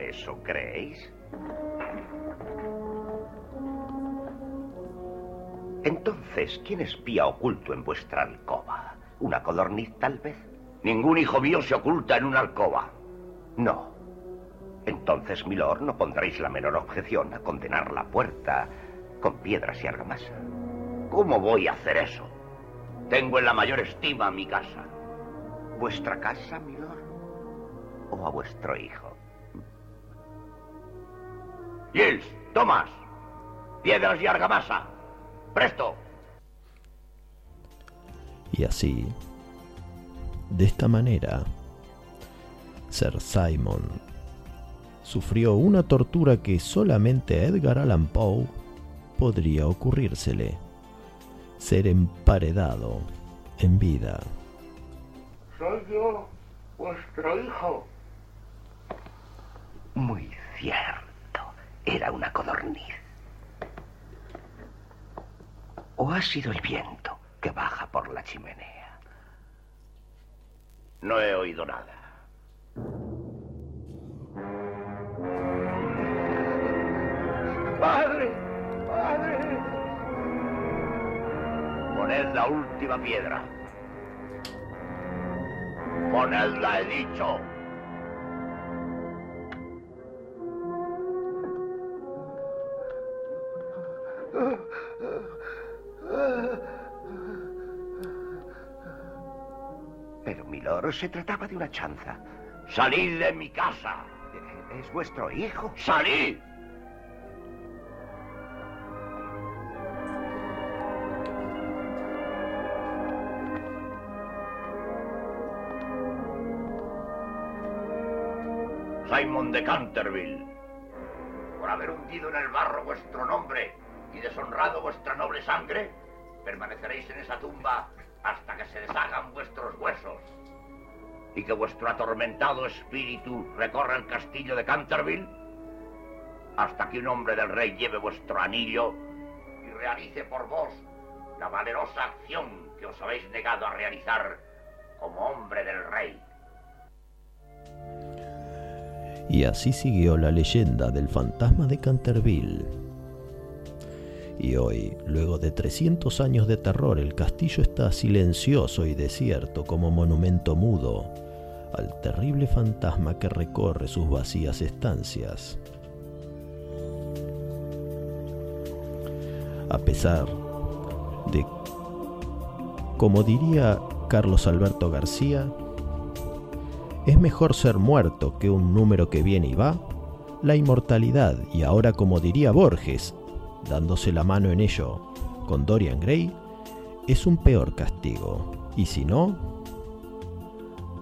¿Eso creéis? Entonces, ¿quién espía oculto en vuestra alcoba? ¿Una codorniz, tal vez? Ningún hijo mío se oculta en una alcoba. No. Entonces, milord, no pondréis la menor objeción a condenar la puerta con piedras y argamasa. ¿Cómo voy a hacer eso? Tengo en la mayor estima mi casa. ¿Vuestra casa, milord? ¿O a vuestro hijo? Gilles, Thomas, piedras y argamasa. ¡Presto! Y así, de esta manera, Sir Simon sufrió una tortura que solamente a Edgar Allan Poe podría ocurrírsele, ser emparedado en vida. Soy yo, vuestro hijo. Muy cierto. Era una codorniz. ¿O ha sido el viento que baja por la chimenea? No he oído nada. ¡Padre! ¡Padre! Poned la última piedra. Ponedla, he dicho. Pero, milord, se trataba de una chanza. ¡Salid de mi casa! Eh, es vuestro hijo. ¡Salid! Simon de Canterville, por haber hundido en el barro vuestro nombre y deshonrado vuestra noble sangre, permaneceréis en esa tumba hasta que se deshagan vuestros huesos y que vuestro atormentado espíritu recorra el castillo de Canterville hasta que un hombre del rey lleve vuestro anillo y realice por vos la valerosa acción que os habéis negado a realizar como hombre del rey. Y así siguió la leyenda del fantasma de Canterville. Y hoy, luego de 300 años de terror, el castillo está silencioso y desierto como monumento mudo al terrible fantasma que recorre sus vacías estancias. A pesar de, como diría Carlos Alberto García, es mejor ser muerto que un número que viene y va, la inmortalidad, y ahora como diría Borges, dándose la mano en ello con Dorian Gray, es un peor castigo. Y si no,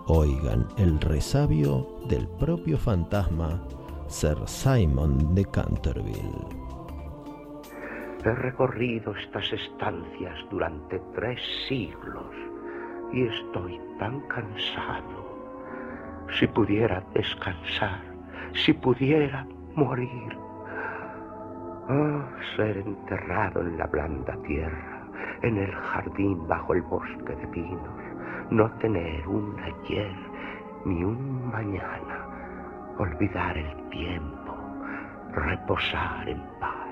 oigan el resabio del propio fantasma Sir Simon de Canterville. He recorrido estas estancias durante tres siglos y estoy tan cansado. Si pudiera descansar, si pudiera morir. Oh, ser enterrado en la blanda tierra, en el jardín bajo el bosque de pinos, no tener un ayer ni un mañana, olvidar el tiempo, reposar en paz.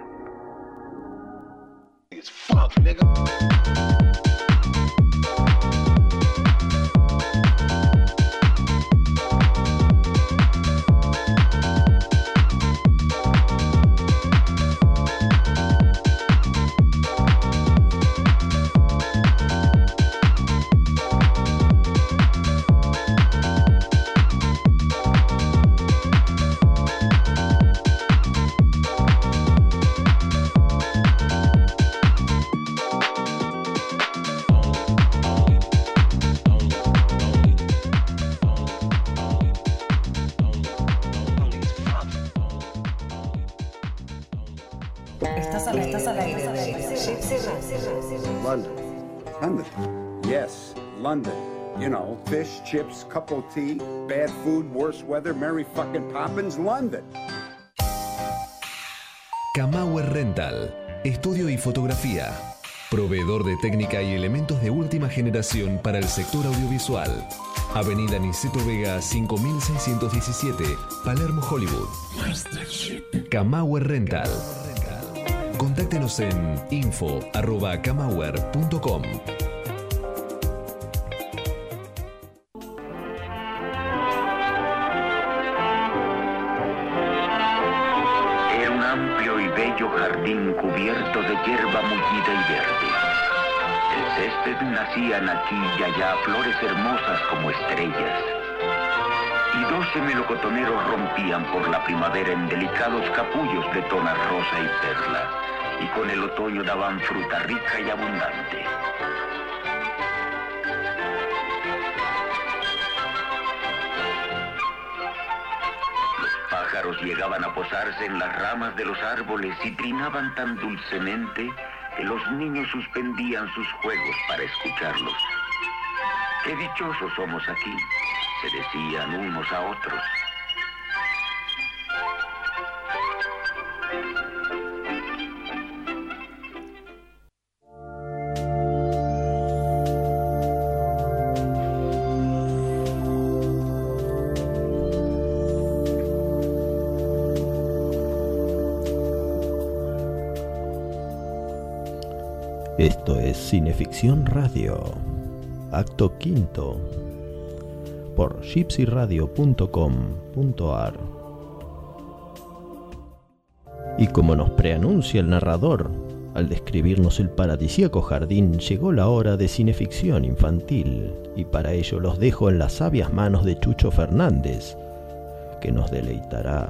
Chips, cup of tea, bad food, worse weather, Mary fucking Poppins, London. Kamauer Rental, estudio y fotografía. Proveedor de técnica y elementos de última generación para el sector audiovisual. Avenida Niceto Vega 5617, Palermo, Hollywood. Kamauer Rental. Contáctenos en info.kamauer.com. nacían aquí y allá flores hermosas como estrellas. Y doce melocotoneros rompían por la primavera en delicados capullos de tona rosa y perla, y con el otoño daban fruta rica y abundante. pájaros llegaban a posarse en las ramas de los árboles y trinaban tan dulcemente los niños suspendían sus juegos para escucharlos. Qué dichosos somos aquí, se decían unos a otros. Cineficción Radio, acto quinto, por gypsyradio.com.ar. Y como nos preanuncia el narrador, Al describirnos el paradisíaco jardín, llegó la hora de cineficción infantil, y para ello los dejo en las sabias manos de Chucho Fernández, que nos deleitará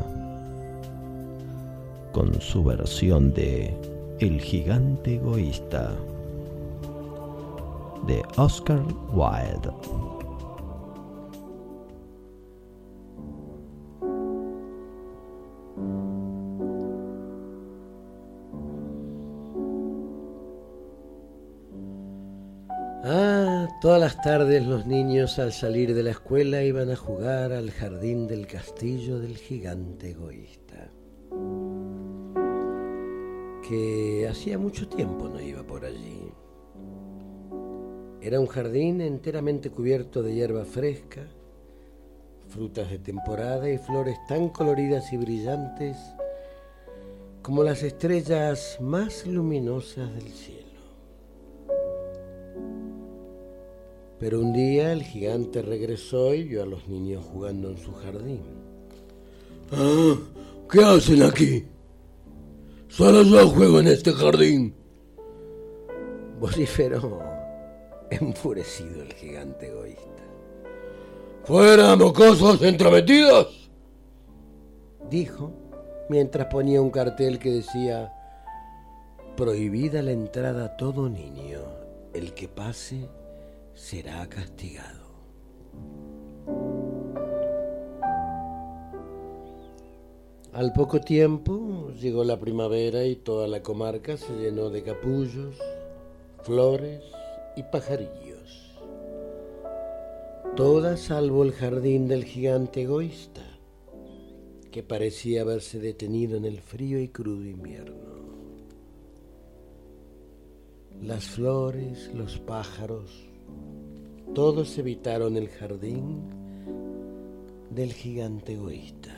con su versión de El gigante egoísta de Oscar Wilde. Ah, todas las tardes los niños al salir de la escuela iban a jugar al jardín del castillo del gigante egoísta. Que hacía mucho tiempo no iba por allí. Era un jardín enteramente cubierto de hierba fresca, frutas de temporada y flores tan coloridas y brillantes como las estrellas más luminosas del cielo. Pero un día el gigante regresó y vio a los niños jugando en su jardín. Ah, ¿qué hacen aquí? Solo yo juego en este jardín. Vociferó enfurecido el gigante egoísta. ¡Fuera, mocosos entrometidos! Dijo mientras ponía un cartel que decía Prohibida la entrada a todo niño. El que pase será castigado. Al poco tiempo llegó la primavera y toda la comarca se llenó de capullos, flores y pajarillos. Todas salvo el jardín del gigante egoísta, que parecía haberse detenido en el frío y crudo invierno. Las flores, los pájaros, todos evitaron el jardín del gigante egoísta.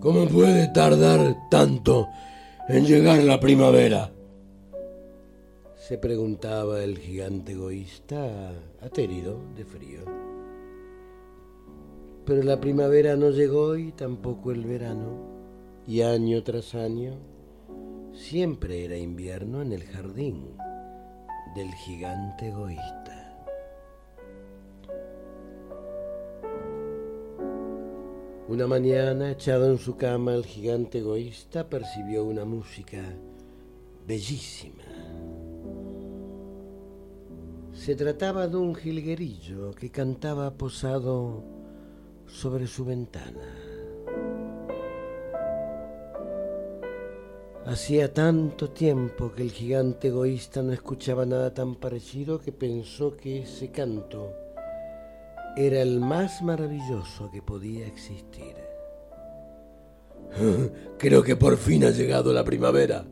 ¿Cómo puede tardar tanto en llegar la primavera? Se preguntaba el gigante egoísta, aterido de frío. Pero la primavera no llegó y tampoco el verano, y año tras año siempre era invierno en el jardín del gigante egoísta. Una mañana, echado en su cama, el gigante egoísta percibió una música bellísima. Se trataba de un jilguerillo que cantaba posado sobre su ventana. Hacía tanto tiempo que el gigante egoísta no escuchaba nada tan parecido que pensó que ese canto era el más maravilloso que podía existir. Creo que por fin ha llegado la primavera,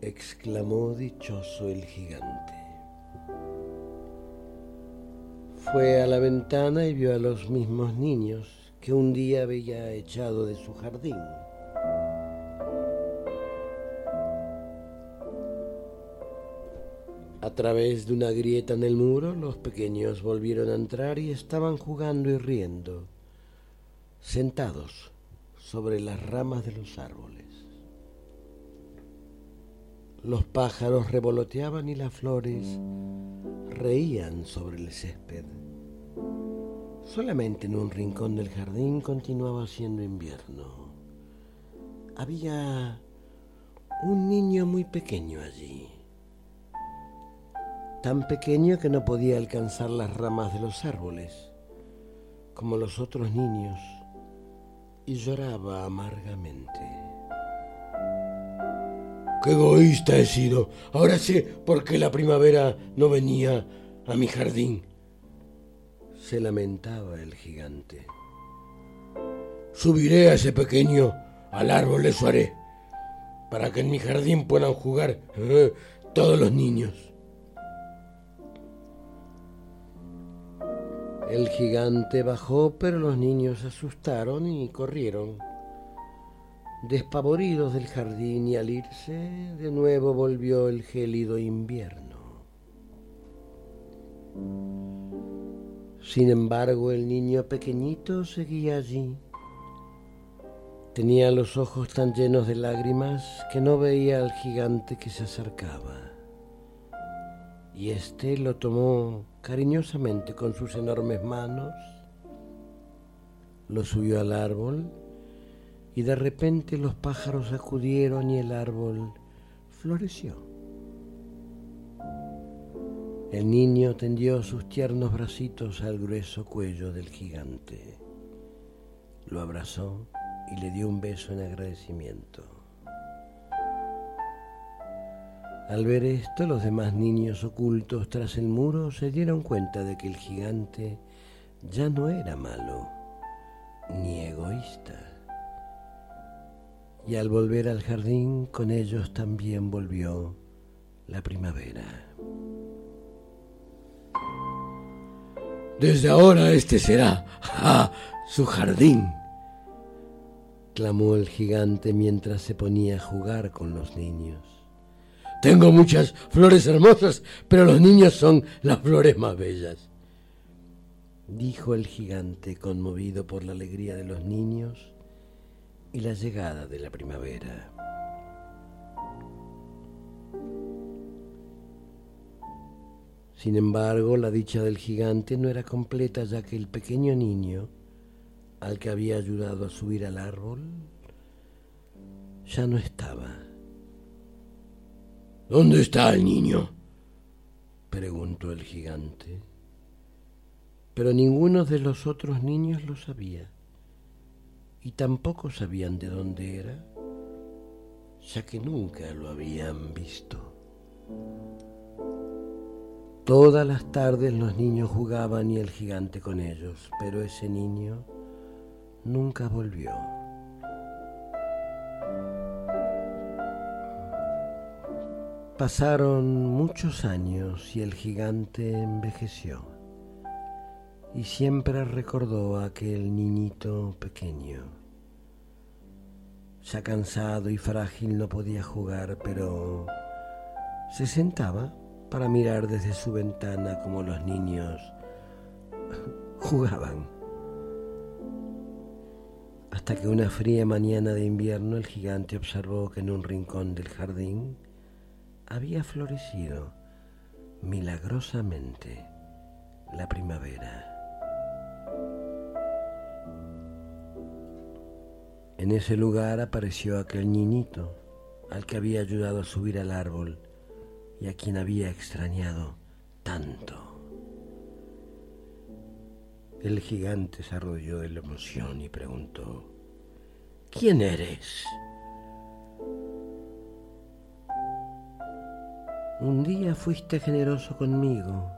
exclamó dichoso el gigante. Fue a la ventana y vio a los mismos niños que un día había echado de su jardín. A través de una grieta en el muro, los pequeños volvieron a entrar y estaban jugando y riendo, sentados sobre las ramas de los árboles. Los pájaros revoloteaban y las flores reían sobre el césped. Solamente en un rincón del jardín continuaba siendo invierno. Había un niño muy pequeño allí tan pequeño que no podía alcanzar las ramas de los árboles, como los otros niños, y lloraba amargamente. ¡Qué egoísta he sido! Ahora sé por qué la primavera no venía a mi jardín. Se lamentaba el gigante. Subiré a ese pequeño al árbol de Suaré para que en mi jardín puedan jugar eh, todos los niños. El gigante bajó, pero los niños asustaron y corrieron, despavoridos del jardín, y al irse de nuevo volvió el gélido invierno. Sin embargo, el niño pequeñito seguía allí, Tenía los ojos tan llenos de lágrimas que no veía al gigante que se acercaba. Y éste lo tomó cariñosamente con sus enormes manos, lo subió al árbol y de repente los pájaros acudieron y el árbol floreció. El niño tendió sus tiernos bracitos al grueso cuello del gigante, lo abrazó y le dio un beso en agradecimiento. Al ver esto, los demás niños ocultos tras el muro se dieron cuenta de que el gigante ya no era malo ni egoísta. Y al volver al jardín, con ellos también volvió la primavera. Desde ahora este será ¡ja! su jardín, clamó el gigante mientras se ponía a jugar con los niños. Tengo muchas flores hermosas, pero los niños son las flores más bellas. Dijo el gigante conmovido por la alegría de los niños y la llegada de la primavera. Sin embargo, la dicha del gigante no era completa ya que el pequeño niño, al que había ayudado a subir al árbol, ya no estaba. ¿Dónde está el niño? preguntó el gigante. Pero ninguno de los otros niños lo sabía, y tampoco sabían de dónde era, ya que nunca lo habían visto. Todas las tardes los niños jugaban y el gigante con ellos, pero ese niño nunca volvió. Pasaron muchos años y el gigante envejeció y siempre recordó a aquel niñito pequeño. Ya cansado y frágil no podía jugar, pero se sentaba para mirar desde su ventana como los niños jugaban. Hasta que una fría mañana de invierno el gigante observó que en un rincón del jardín había florecido milagrosamente la primavera. En ese lugar apareció aquel niñito al que había ayudado a subir al árbol y a quien había extrañado tanto. El gigante se arrodilló de la emoción y preguntó, ¿quién eres? Un día fuiste generoso conmigo,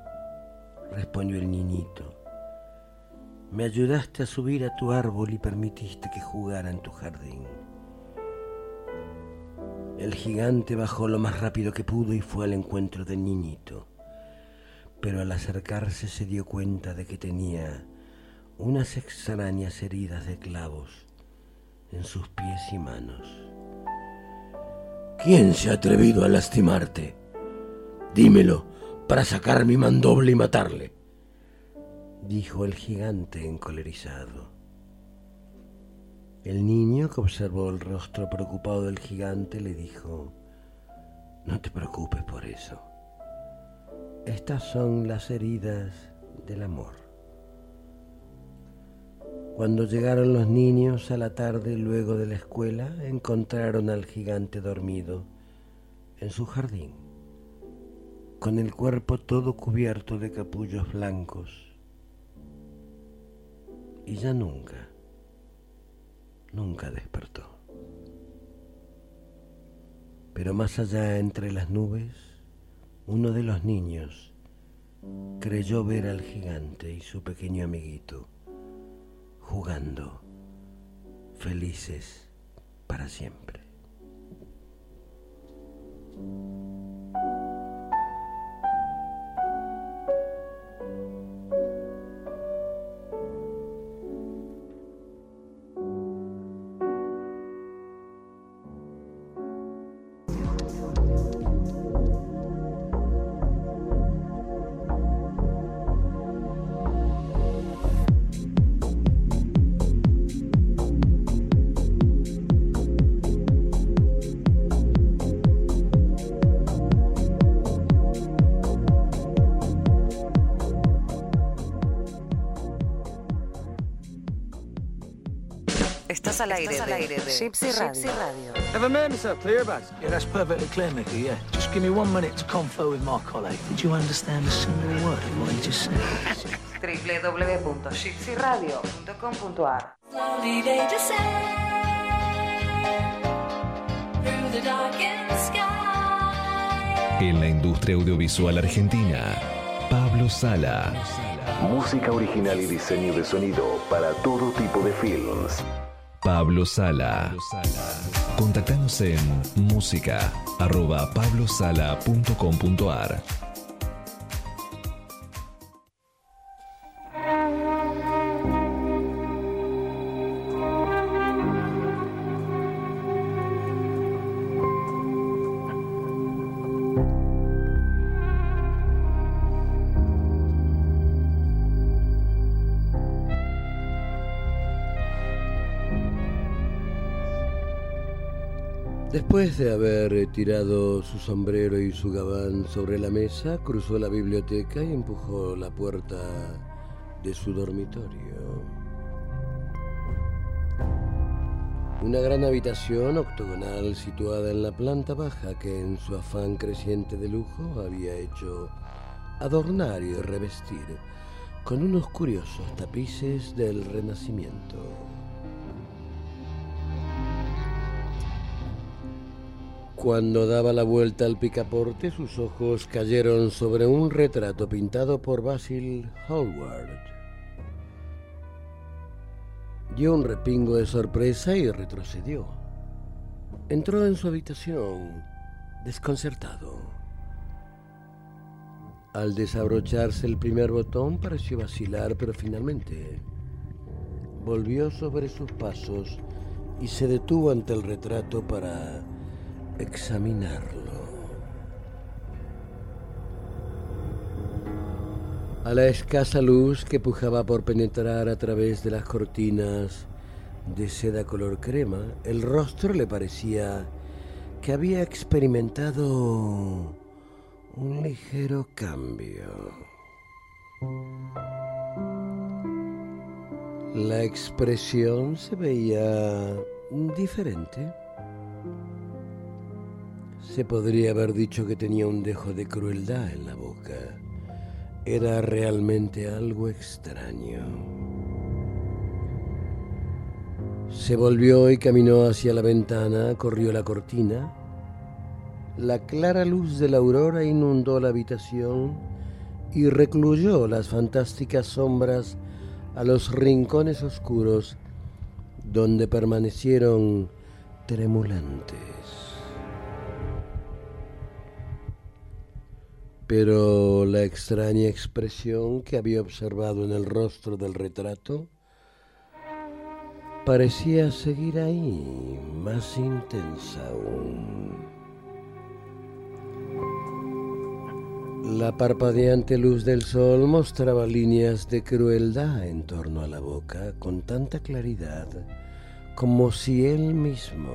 respondió el niñito. Me ayudaste a subir a tu árbol y permitiste que jugara en tu jardín. El gigante bajó lo más rápido que pudo y fue al encuentro del niñito, pero al acercarse se dio cuenta de que tenía unas extrañas heridas de clavos en sus pies y manos. ¿Quién se ha atrevido a lastimarte? Dímelo para sacar mi mandoble y matarle, dijo el gigante encolerizado. El niño que observó el rostro preocupado del gigante le dijo, no te preocupes por eso. Estas son las heridas del amor. Cuando llegaron los niños a la tarde luego de la escuela, encontraron al gigante dormido en su jardín con el cuerpo todo cubierto de capullos blancos. Y ya nunca, nunca despertó. Pero más allá entre las nubes, uno de los niños creyó ver al gigante y su pequeño amiguito jugando, felices para siempre. Estás al aire de Gypsy Radio. Have I made myself clear about it? Yeah, that's perfectly clear, Mickey, yeah. Just give me one minute to confer with my colleague. Did you understand a single word of what he just said? www.gypsyradio.com.ar Slowly they descend through the darkened sky. En la industria audiovisual argentina, Pablo Sala. Música original y diseño de sonido para todo tipo de films. Pablo Sala. Contactanos en música arroba pablosala.com.ar. Después de haber tirado su sombrero y su gabán sobre la mesa, cruzó la biblioteca y empujó la puerta de su dormitorio. Una gran habitación octogonal situada en la planta baja que en su afán creciente de lujo había hecho adornar y revestir con unos curiosos tapices del Renacimiento. Cuando daba la vuelta al picaporte, sus ojos cayeron sobre un retrato pintado por Basil Hallward. Dio un repingo de sorpresa y retrocedió. Entró en su habitación, desconcertado. Al desabrocharse el primer botón pareció vacilar, pero finalmente volvió sobre sus pasos y se detuvo ante el retrato para examinarlo. A la escasa luz que pujaba por penetrar a través de las cortinas de seda color crema, el rostro le parecía que había experimentado un ligero cambio. La expresión se veía diferente. Se podría haber dicho que tenía un dejo de crueldad en la boca. Era realmente algo extraño. Se volvió y caminó hacia la ventana, corrió la cortina. La clara luz de la aurora inundó la habitación y recluyó las fantásticas sombras a los rincones oscuros donde permanecieron tremulantes. Pero la extraña expresión que había observado en el rostro del retrato parecía seguir ahí, más intensa aún. La parpadeante luz del sol mostraba líneas de crueldad en torno a la boca con tanta claridad como si él mismo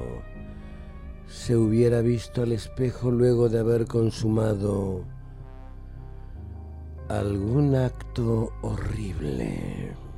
se hubiera visto al espejo luego de haber consumado algún acto horrible.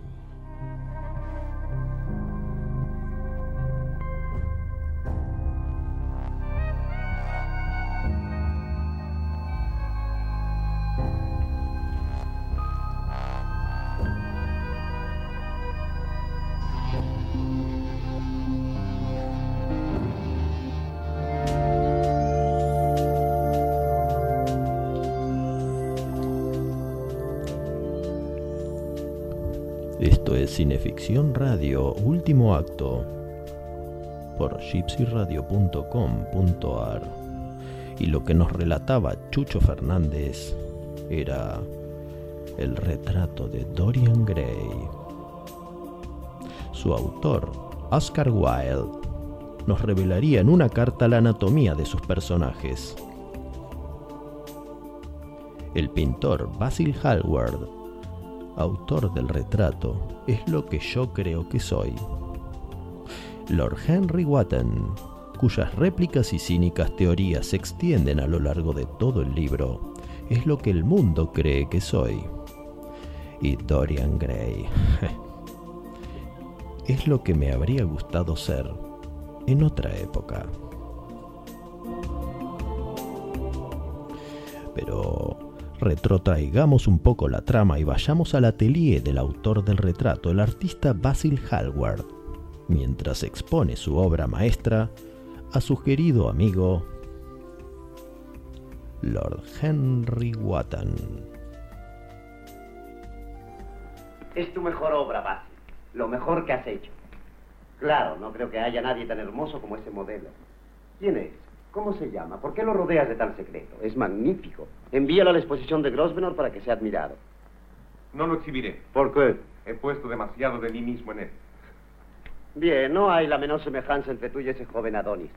Cineficción Radio, último acto, por gypsyradio.com.ar. Y lo que nos relataba Chucho Fernández era el retrato de Dorian Gray. Su autor, Oscar Wilde, nos revelaría en una carta la anatomía de sus personajes. El pintor Basil Hallward autor del retrato, es lo que yo creo que soy. Lord Henry Wotton, cuyas réplicas y cínicas teorías se extienden a lo largo de todo el libro, es lo que el mundo cree que soy. Y Dorian Gray. es lo que me habría gustado ser en otra época. Pero retrotraigamos un poco la trama y vayamos al atelier del autor del retrato, el artista Basil Hallward, mientras expone su obra maestra a su querido amigo Lord Henry Wotton. Es tu mejor obra, Basil. Lo mejor que has hecho. Claro, no creo que haya nadie tan hermoso como ese modelo. ¿Quién es? ¿Cómo se llama? ¿Por qué lo rodeas de tal secreto? Es magnífico. Envíalo a la exposición de Grosvenor para que sea admirado. No lo exhibiré. ¿Por qué? He puesto demasiado de mí mismo en él. Bien, no hay la menor semejanza entre tú y ese joven Adonis.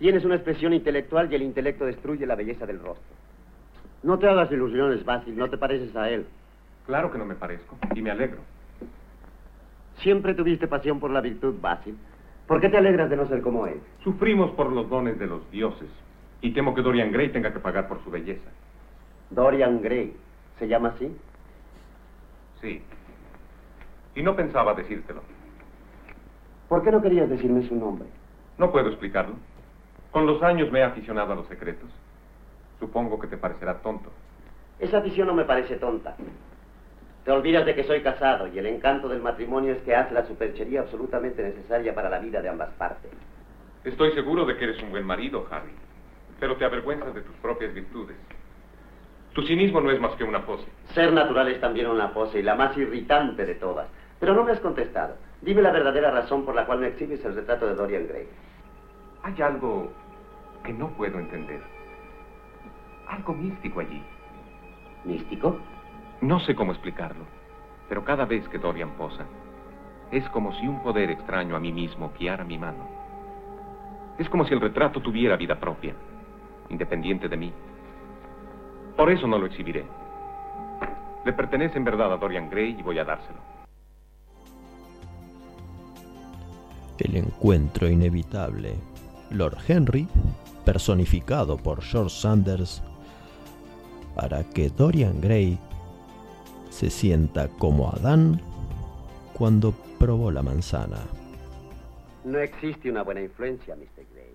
Tienes una expresión intelectual y el intelecto destruye la belleza del rostro. No te hagas ilusiones, Basil, no te pareces a él. Claro que no me parezco, y me alegro. Siempre tuviste pasión por la virtud, Basil. ¿Por qué te alegras de no ser como él? Sufrimos por los dones de los dioses, y temo que Dorian Gray tenga que pagar por su belleza. Dorian Gray. ¿Se llama así? Sí. Y no pensaba decírtelo. ¿Por qué no querías decirme su nombre? No puedo explicarlo. Con los años me he aficionado a los secretos. Supongo que te parecerá tonto. Esa afición no me parece tonta. Te olvidas de que soy casado y el encanto del matrimonio es que hace la superchería absolutamente necesaria para la vida de ambas partes. Estoy seguro de que eres un buen marido, Harry. Pero te avergüenzas de tus propias virtudes. Tu cinismo no es más que una pose. Ser natural es también una pose y la más irritante de todas. Pero no me has contestado. Dime la verdadera razón por la cual me exhibes el retrato de Dorian Gray. Hay algo que no puedo entender. Algo místico allí. ¿Místico? No sé cómo explicarlo, pero cada vez que Dorian posa, es como si un poder extraño a mí mismo guiara mi mano. Es como si el retrato tuviera vida propia, independiente de mí. Por eso no lo exhibiré. Le pertenece en verdad a Dorian Gray y voy a dárselo. El encuentro inevitable. Lord Henry, personificado por George Sanders, hará que Dorian Gray se sienta como Adán cuando probó la manzana. No existe una buena influencia, Mr. Gray.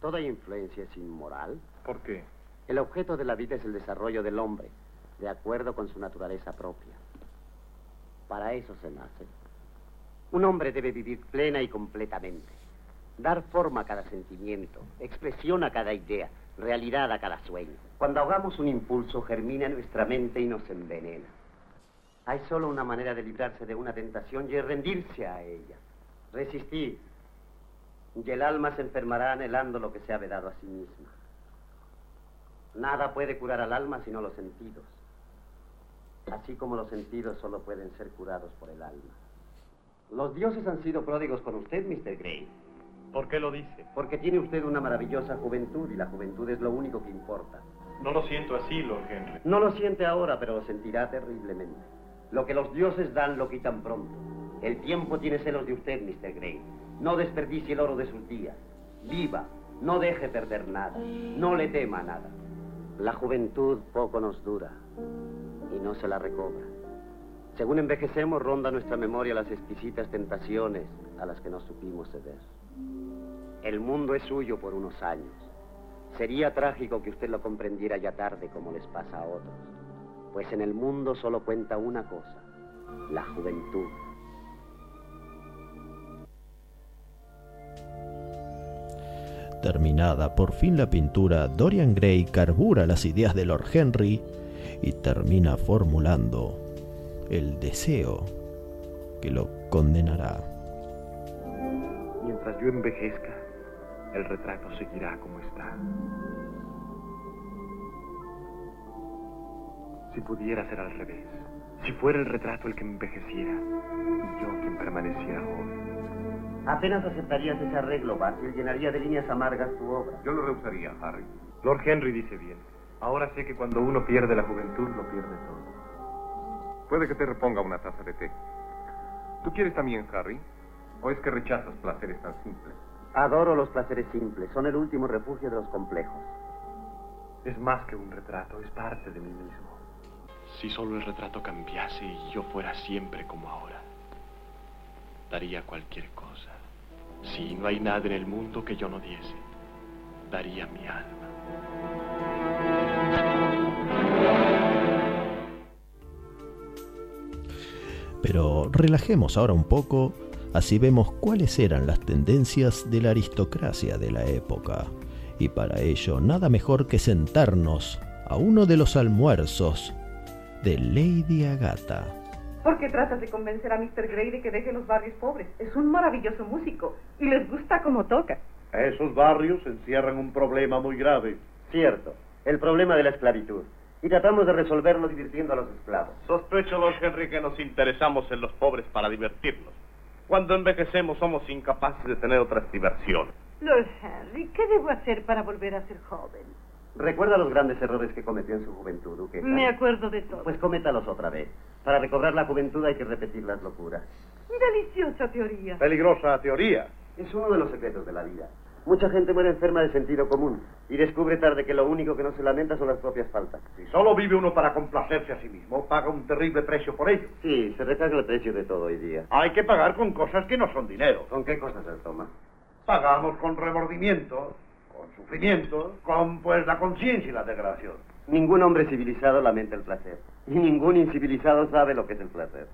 Toda influencia es inmoral. ¿Por qué? El objeto de la vida es el desarrollo del hombre, de acuerdo con su naturaleza propia. Para eso se nace. Un hombre debe vivir plena y completamente. Dar forma a cada sentimiento, expresión a cada idea, realidad a cada sueño. Cuando ahogamos un impulso, germina en nuestra mente y nos envenena. Hay solo una manera de librarse de una tentación y es rendirse a ella. Resistir. Y el alma se enfermará anhelando lo que se ha vedado a sí misma. Nada puede curar al alma sino los sentidos. Así como los sentidos solo pueden ser curados por el alma. Los dioses han sido pródigos con usted, Mr. Gray. ¿Por qué lo dice? Porque tiene usted una maravillosa juventud y la juventud es lo único que importa. No lo siento así, Lord Henry. No lo siente ahora, pero lo sentirá terriblemente. Lo que los dioses dan lo quitan pronto. El tiempo tiene celos de usted, Mr. Gray. No desperdicie el oro de sus días. Viva. No deje perder nada. No le tema nada. La juventud poco nos dura y no se la recobra. Según envejecemos, ronda nuestra memoria las exquisitas tentaciones a las que nos supimos ceder. El mundo es suyo por unos años. Sería trágico que usted lo comprendiera ya tarde como les pasa a otros. Pues en el mundo solo cuenta una cosa, la juventud. Terminada por fin la pintura, Dorian Gray carbura las ideas de Lord Henry y termina formulando el deseo que lo condenará. Mientras yo envejezca, el retrato seguirá como está. Si pudiera ser al revés, si fuera el retrato el que envejeciera y yo quien permaneciera joven. Apenas aceptarías ese arreglo, Basil, llenaría de líneas amargas tu obra. Yo lo rehusaría, Harry. Lord Henry dice bien. Ahora sé que cuando uno pierde la juventud, lo pierde todo. Puede que te reponga una taza de té. ¿Tú quieres también, Harry? ¿O es que rechazas placeres tan simples? Adoro los placeres simples, son el último refugio de los complejos. Es más que un retrato, es parte de mí mismo. Si solo el retrato cambiase y yo fuera siempre como ahora. Daría cualquier cosa. Si no hay nada en el mundo que yo no diese, daría mi alma. Pero relajemos ahora un poco, así vemos cuáles eran las tendencias de la aristocracia de la época. Y para ello, nada mejor que sentarnos a uno de los almuerzos de Lady Agatha. ¿Por qué tratas de convencer a Mr. Gray de que deje los barrios pobres? Es un maravilloso músico y les gusta como toca. Esos barrios encierran un problema muy grave. Cierto, el problema de la esclavitud. Y tratamos de resolverlo divirtiendo a los esclavos. Sospecho, Lord Henry, que nos interesamos en los pobres para divertirlos. Cuando envejecemos somos incapaces de tener otras diversiones. Lord Henry, ¿qué debo hacer para volver a ser joven? ¿Recuerda los grandes errores que cometió en su juventud, Duquesa? Me acuerdo de todo. Pues cométalos otra vez. Para recobrar la juventud hay que repetir las locuras. Deliciosa teoría. Peligrosa teoría. Es uno de los secretos de la vida. Mucha gente muere enferma de sentido común y descubre tarde que lo único que no se lamenta son las propias faltas. Si solo vive uno para complacerse a sí mismo, paga un terrible precio por ello. Sí, se recarga el precio de todo hoy día. Hay que pagar con cosas que no son dinero. ¿Con qué cosas se toma? Pagamos con remordimiento, con sufrimiento, con pues la conciencia y la degradación. Ningún hombre civilizado lamenta el placer. Y ningún incivilizado sabe lo que es el placer.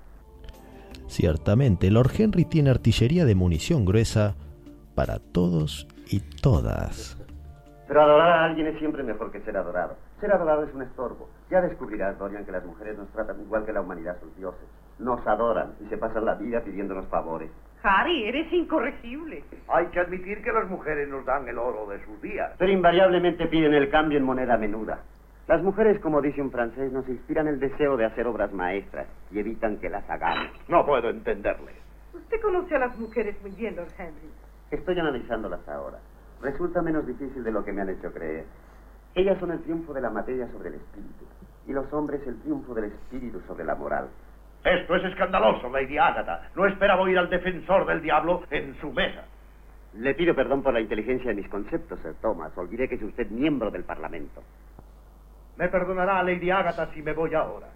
Ciertamente, Lord Henry tiene artillería de munición gruesa para todos y todas. Pero adorar a alguien es siempre mejor que ser adorado. Ser adorado es un estorbo. Ya descubrirás, Dorian, que las mujeres nos tratan igual que la humanidad sus dioses. Nos adoran y se pasan la vida pidiéndonos favores. Harry, eres incorregible. Hay que admitir que las mujeres nos dan el oro de sus días. Pero invariablemente piden el cambio en moneda menuda. Las mujeres, como dice un francés, nos inspiran el deseo de hacer obras maestras y evitan que las hagamos. No puedo entenderle. Usted conoce a las mujeres muy bien, Lord Henry. Estoy analizándolas ahora. Resulta menos difícil de lo que me han hecho creer. Ellas son el triunfo de la materia sobre el espíritu y los hombres el triunfo del espíritu sobre la moral. Esto es escandaloso, Lady Agatha. No esperaba oír al defensor del diablo en su mesa. Le pido perdón por la inteligencia de mis conceptos, Sir Thomas. Olvidé que es usted miembro del Parlamento. Me perdonará Lady Agatha si me voy ahora.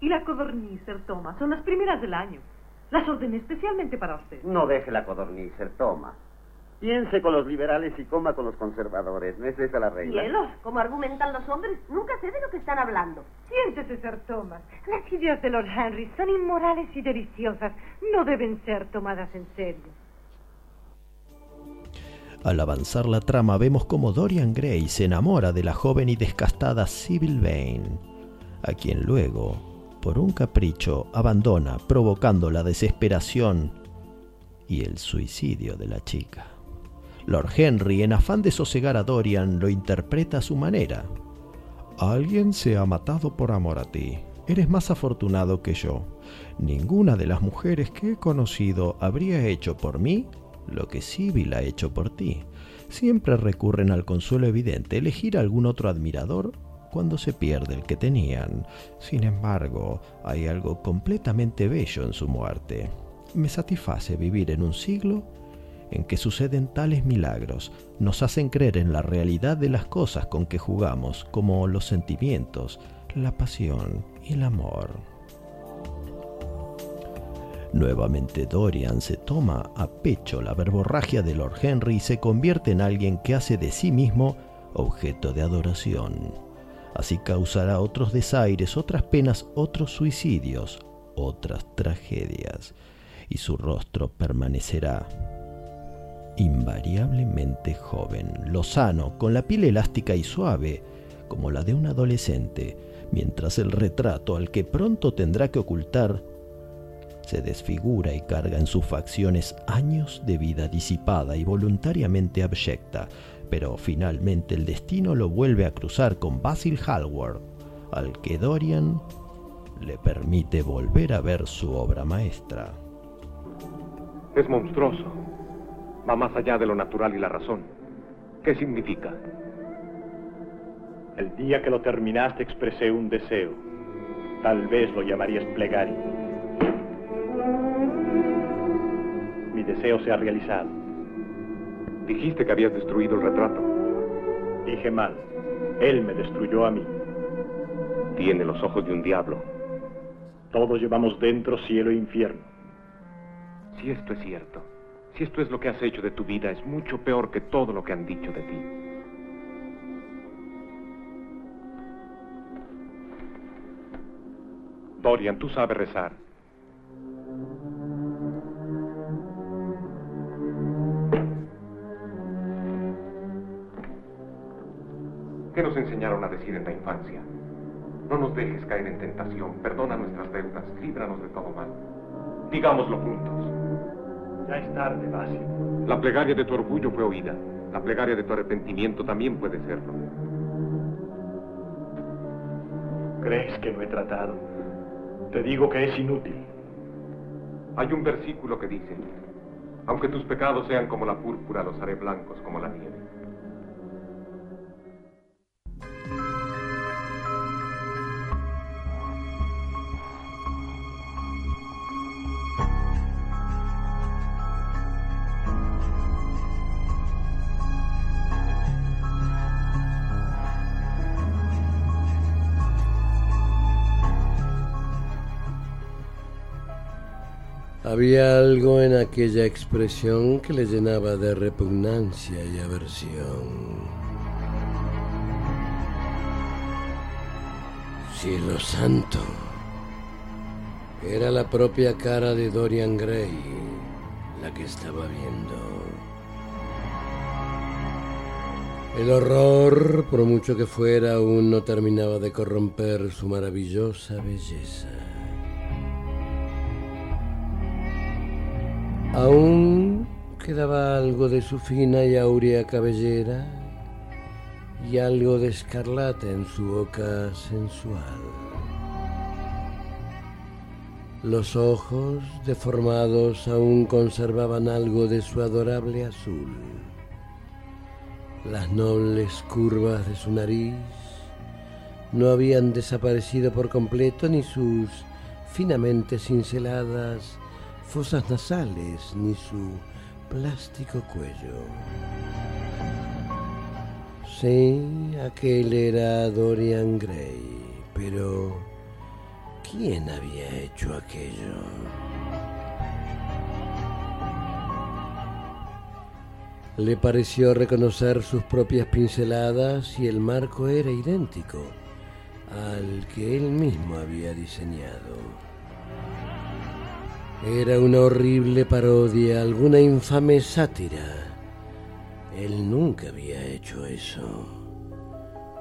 Y la codorniz, Sir Thomas, son las primeras del año. Las ordené especialmente para usted. No deje la codorniz, Sir Thomas. Piense con los liberales y coma con los conservadores. ¿No es esa la regla? Cielos, como argumentan los hombres, nunca sé de lo que están hablando. Siéntese, Sir Thomas. Las ideas de Lord Henry son inmorales y deliciosas. No deben ser tomadas en serio. Al avanzar la trama vemos como Dorian Gray se enamora de la joven y descastada Sybil Vane, a quien luego, por un capricho, abandona, provocando la desesperación y el suicidio de la chica. Lord Henry, en afán de sosegar a Dorian, lo interpreta a su manera. Alguien se ha matado por amor a ti. Eres más afortunado que yo. Ninguna de las mujeres que he conocido habría hecho por mí lo que Sibyl ha hecho por ti. Siempre recurren al consuelo evidente, elegir algún otro admirador cuando se pierde el que tenían. Sin embargo, hay algo completamente bello en su muerte. Me satisface vivir en un siglo en que suceden tales milagros, nos hacen creer en la realidad de las cosas con que jugamos, como los sentimientos, la pasión y el amor. Nuevamente Dorian se toma a pecho la verborragia de Lord Henry y se convierte en alguien que hace de sí mismo objeto de adoración. Así causará otros desaires, otras penas, otros suicidios, otras tragedias, y su rostro permanecerá invariablemente joven, lozano, con la piel elástica y suave, como la de un adolescente, mientras el retrato al que pronto tendrá que ocultar se desfigura y carga en sus facciones años de vida disipada y voluntariamente abyecta, pero finalmente el destino lo vuelve a cruzar con Basil Hallward, al que Dorian le permite volver a ver su obra maestra. Es monstruoso. Va más allá de lo natural y la razón. ¿Qué significa? El día que lo terminaste expresé un deseo. Tal vez lo llamarías plegaria. Mi deseo se ha realizado. Dijiste que habías destruido el retrato. Dije mal. Él me destruyó a mí. Tiene los ojos de un diablo. Todos llevamos dentro cielo e infierno. Si esto es cierto, si esto es lo que has hecho de tu vida, es mucho peor que todo lo que han dicho de ti. Dorian, tú sabes rezar. ¿Qué nos enseñaron a decir en la infancia? No nos dejes caer en tentación, perdona nuestras deudas, líbranos de todo mal. Digámoslo juntos. Ya es tarde, Basil. La plegaria de tu orgullo fue oída. La plegaria de tu arrepentimiento también puede serlo. ¿Crees que no he tratado? Te digo que es inútil. Hay un versículo que dice, aunque tus pecados sean como la púrpura, los haré blancos como la nieve. Había algo en aquella expresión que le llenaba de repugnancia y aversión. Cielo santo. Era la propia cara de Dorian Gray la que estaba viendo. El horror, por mucho que fuera, aún no terminaba de corromper su maravillosa belleza. Aún quedaba algo de su fina y áurea cabellera y algo de escarlata en su boca sensual. Los ojos, deformados, aún conservaban algo de su adorable azul. Las nobles curvas de su nariz no habían desaparecido por completo ni sus finamente cinceladas fosas nasales ni su plástico cuello. Sí, aquel era Dorian Gray, pero ¿quién había hecho aquello? Le pareció reconocer sus propias pinceladas y el marco era idéntico al que él mismo había diseñado. Era una horrible parodia, alguna infame sátira. Él nunca había hecho eso.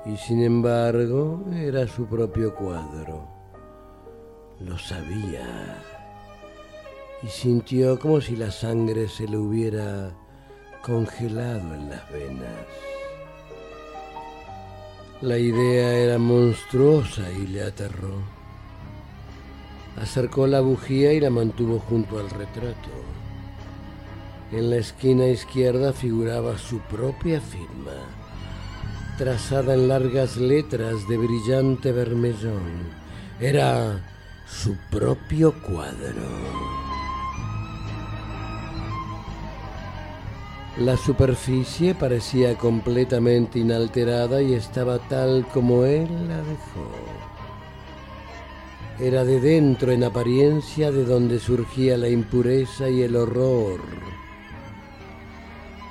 Y sin embargo, era su propio cuadro. Lo sabía. Y sintió como si la sangre se le hubiera congelado en las venas. La idea era monstruosa y le aterró. Acercó la bujía y la mantuvo junto al retrato. En la esquina izquierda figuraba su propia firma, trazada en largas letras de brillante vermellón. Era su propio cuadro. La superficie parecía completamente inalterada y estaba tal como él la dejó. Era de dentro en apariencia de donde surgía la impureza y el horror.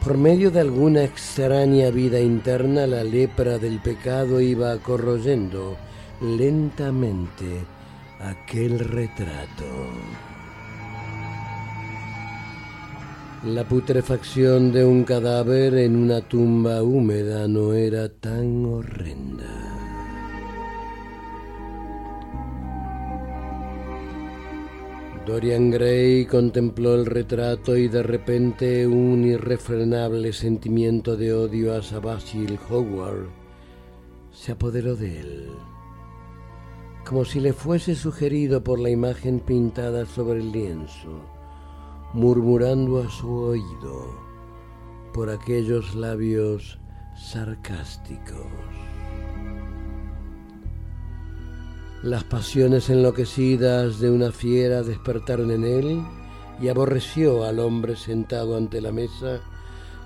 Por medio de alguna extraña vida interna, la lepra del pecado iba corroyendo lentamente aquel retrato. La putrefacción de un cadáver en una tumba húmeda no era tan horrenda. Dorian Gray contempló el retrato y de repente un irrefrenable sentimiento de odio hacia Basil Howard se apoderó de él, como si le fuese sugerido por la imagen pintada sobre el lienzo, murmurando a su oído por aquellos labios sarcásticos. Las pasiones enloquecidas de una fiera despertaron en él y aborreció al hombre sentado ante la mesa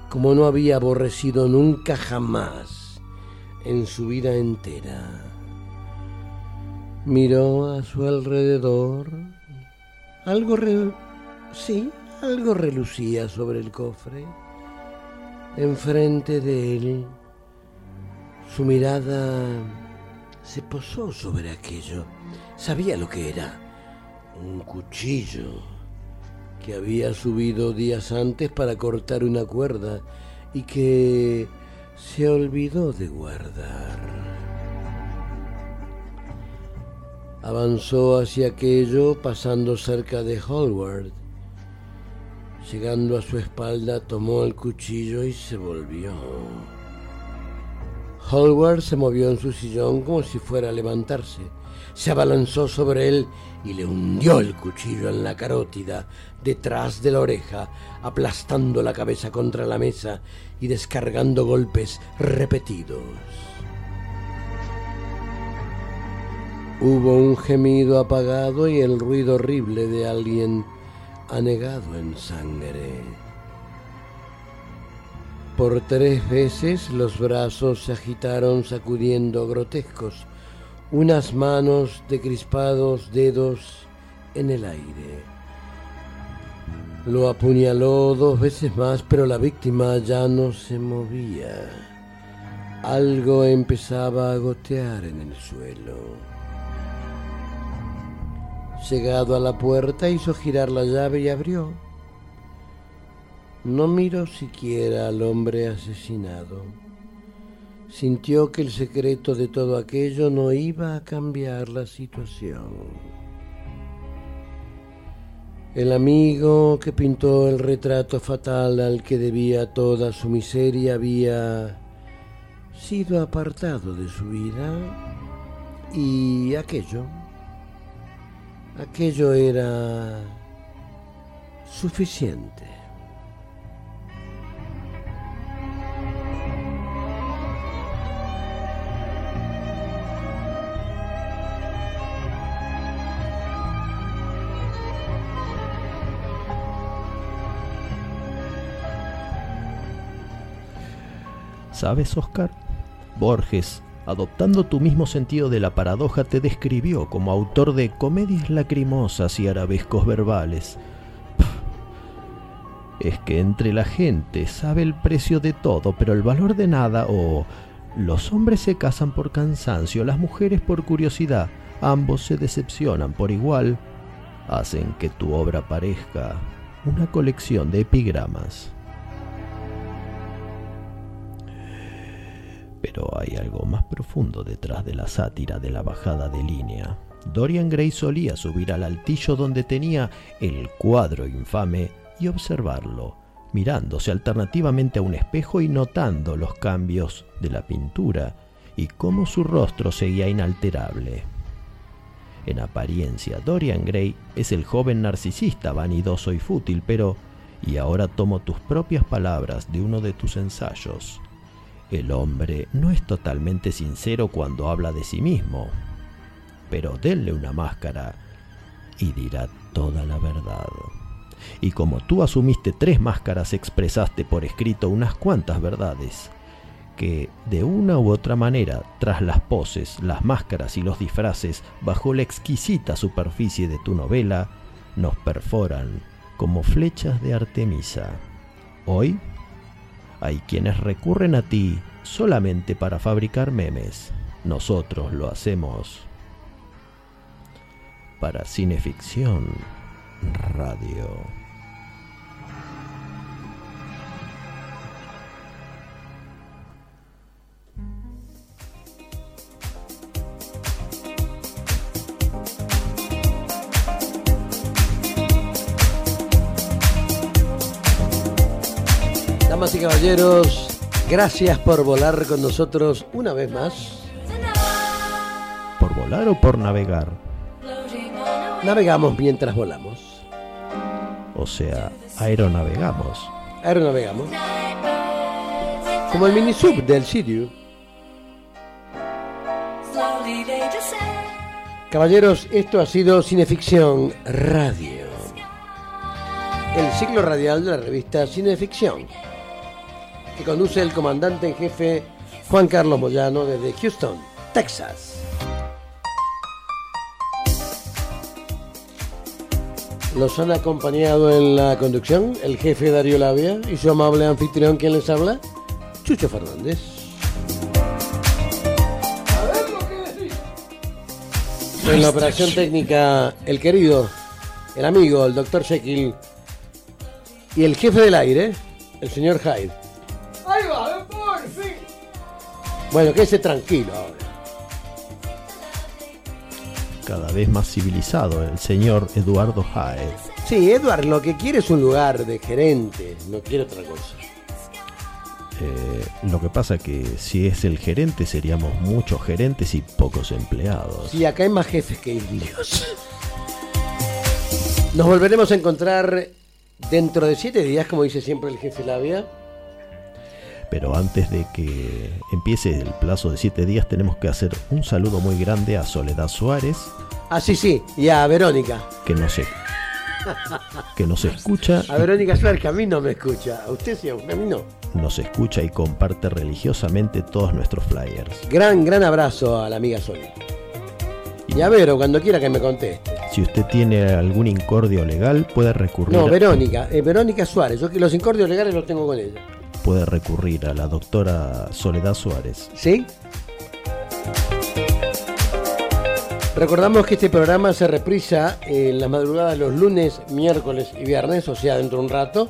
como no había aborrecido nunca jamás en su vida entera. Miró a su alrededor. Algo re... sí, Algo relucía sobre el cofre. Enfrente de él, su mirada se posó sobre aquello. Sabía lo que era. Un cuchillo que había subido días antes para cortar una cuerda y que se olvidó de guardar. Avanzó hacia aquello pasando cerca de Hallward. Llegando a su espalda tomó el cuchillo y se volvió. Hallward se movió en su sillón como si fuera a levantarse. Se abalanzó sobre él y le hundió el cuchillo en la carótida, detrás de la oreja, aplastando la cabeza contra la mesa y descargando golpes repetidos. Hubo un gemido apagado y el ruido horrible de alguien anegado en sangre. Por tres veces los brazos se agitaron sacudiendo grotescos, unas manos de crispados dedos en el aire. Lo apuñaló dos veces más, pero la víctima ya no se movía. Algo empezaba a gotear en el suelo. Llegado a la puerta hizo girar la llave y abrió. No miró siquiera al hombre asesinado. Sintió que el secreto de todo aquello no iba a cambiar la situación. El amigo que pintó el retrato fatal al que debía toda su miseria había sido apartado de su vida y aquello, aquello era suficiente. ¿Sabes, Oscar? Borges, adoptando tu mismo sentido de la paradoja, te describió como autor de comedias lacrimosas y arabescos verbales. Es que entre la gente sabe el precio de todo, pero el valor de nada, o los hombres se casan por cansancio, las mujeres por curiosidad, ambos se decepcionan por igual, hacen que tu obra parezca una colección de epigramas. Pero hay algo más profundo detrás de la sátira de la bajada de línea. Dorian Gray solía subir al altillo donde tenía el cuadro infame y observarlo, mirándose alternativamente a un espejo y notando los cambios de la pintura y cómo su rostro seguía inalterable. En apariencia, Dorian Gray es el joven narcisista vanidoso y fútil, pero, y ahora tomo tus propias palabras de uno de tus ensayos, el hombre no es totalmente sincero cuando habla de sí mismo, pero denle una máscara y dirá toda la verdad. Y como tú asumiste tres máscaras, expresaste por escrito unas cuantas verdades, que de una u otra manera, tras las poses, las máscaras y los disfraces, bajo la exquisita superficie de tu novela, nos perforan como flechas de Artemisa. Hoy hay quienes recurren a ti solamente para fabricar memes. Nosotros lo hacemos para Cineficción Radio. Damas y caballeros, gracias por volar con nosotros una vez más. ¿Por volar o por navegar? Navegamos mientras volamos. O sea, aeronavegamos. Aeronavegamos. Como el mini sub del descend. Caballeros, esto ha sido Cineficción Radio. El ciclo radial de la revista Cineficción. Conduce el comandante en jefe Juan Carlos Moyano desde Houston, Texas. Los han acompañado en la conducción el jefe Darío Labia y su amable anfitrión quien les habla, Chucho Fernández. En la operación técnica, el querido, el amigo, el doctor Jekyll y el jefe del aire, el señor Hyde. Bueno, quédese tranquilo ahora. Cada vez más civilizado, el señor Eduardo Hyde. Sí, Edward lo que quiere es un lugar de gerente, no quiere otra cosa. Eh, lo que pasa que si es el gerente seríamos muchos gerentes y pocos empleados. Sí, acá hay más jefes que indios. Nos volveremos a encontrar dentro de siete días, como dice siempre el jefe Labia. Pero antes de que empiece el plazo de siete días tenemos que hacer un saludo muy grande a Soledad Suárez. Ah, sí, sí, y a Verónica. Que no sé. Que nos escucha. A Verónica Suárez, que a mí no me escucha. A usted sí, a mí no. Nos escucha y comparte religiosamente todos nuestros flyers. Gran, gran abrazo a la amiga Soli. Y a Vero, cuando quiera que me conteste. Si usted tiene algún incordio legal, puede recurrir. No, Verónica, eh, Verónica Suárez. Yo que los incordios legales los tengo con ella. Puede recurrir a la doctora Soledad Suárez. ¿Sí? Recordamos que este programa se reprisa en la madrugada de los lunes, miércoles y viernes, o sea, dentro de un rato,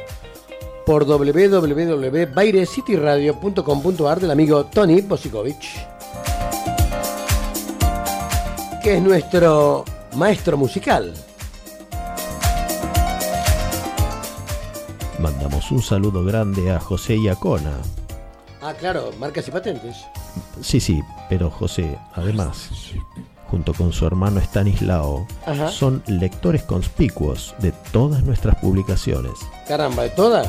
por www.bairecityradio.com.ar del amigo Tony Bosikovic, que es nuestro maestro musical. Mandamos un saludo grande a José Iacona. Ah, claro, marcas y patentes. Sí, sí, pero José, además, junto con su hermano Stanislao, Ajá. son lectores conspicuos de todas nuestras publicaciones. Caramba, ¿de todas?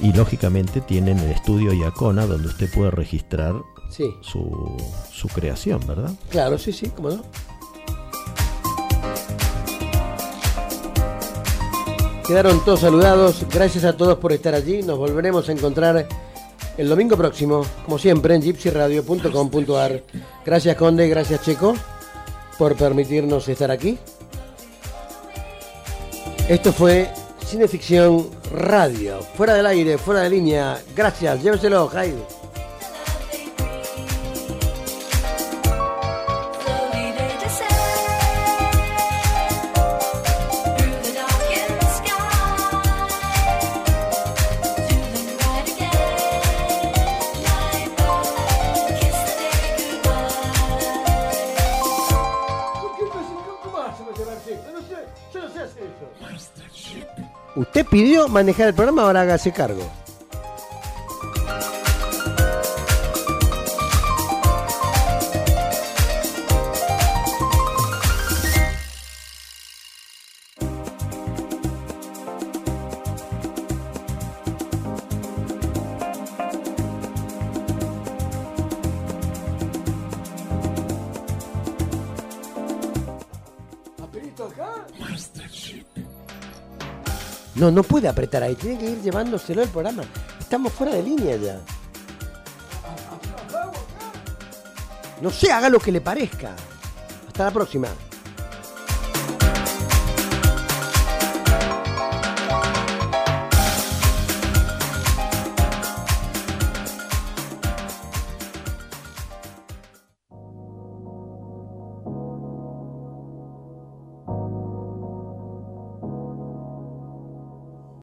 Y lógicamente tienen el estudio Iacona donde usted puede registrar Sí. su, su creación, ¿verdad? Claro, sí, sí, cómo no. Quedaron todos saludados. Gracias a todos por estar allí. Nos volveremos a encontrar el domingo próximo, como siempre, en gypsyradio.com.ar. Gracias, Conde. Gracias, Checo, por permitirnos estar aquí. Esto fue Cineficción Radio. Fuera del aire, fuera de línea. Gracias. Lléveselo, Jaime. Usted pidió manejar el programa, ahora hágase cargo. No, puede apretar ahí, tiene que ir llevándoselo el programa. Estamos fuera de línea ya. No sé, haga lo que le parezca. Hasta la próxima.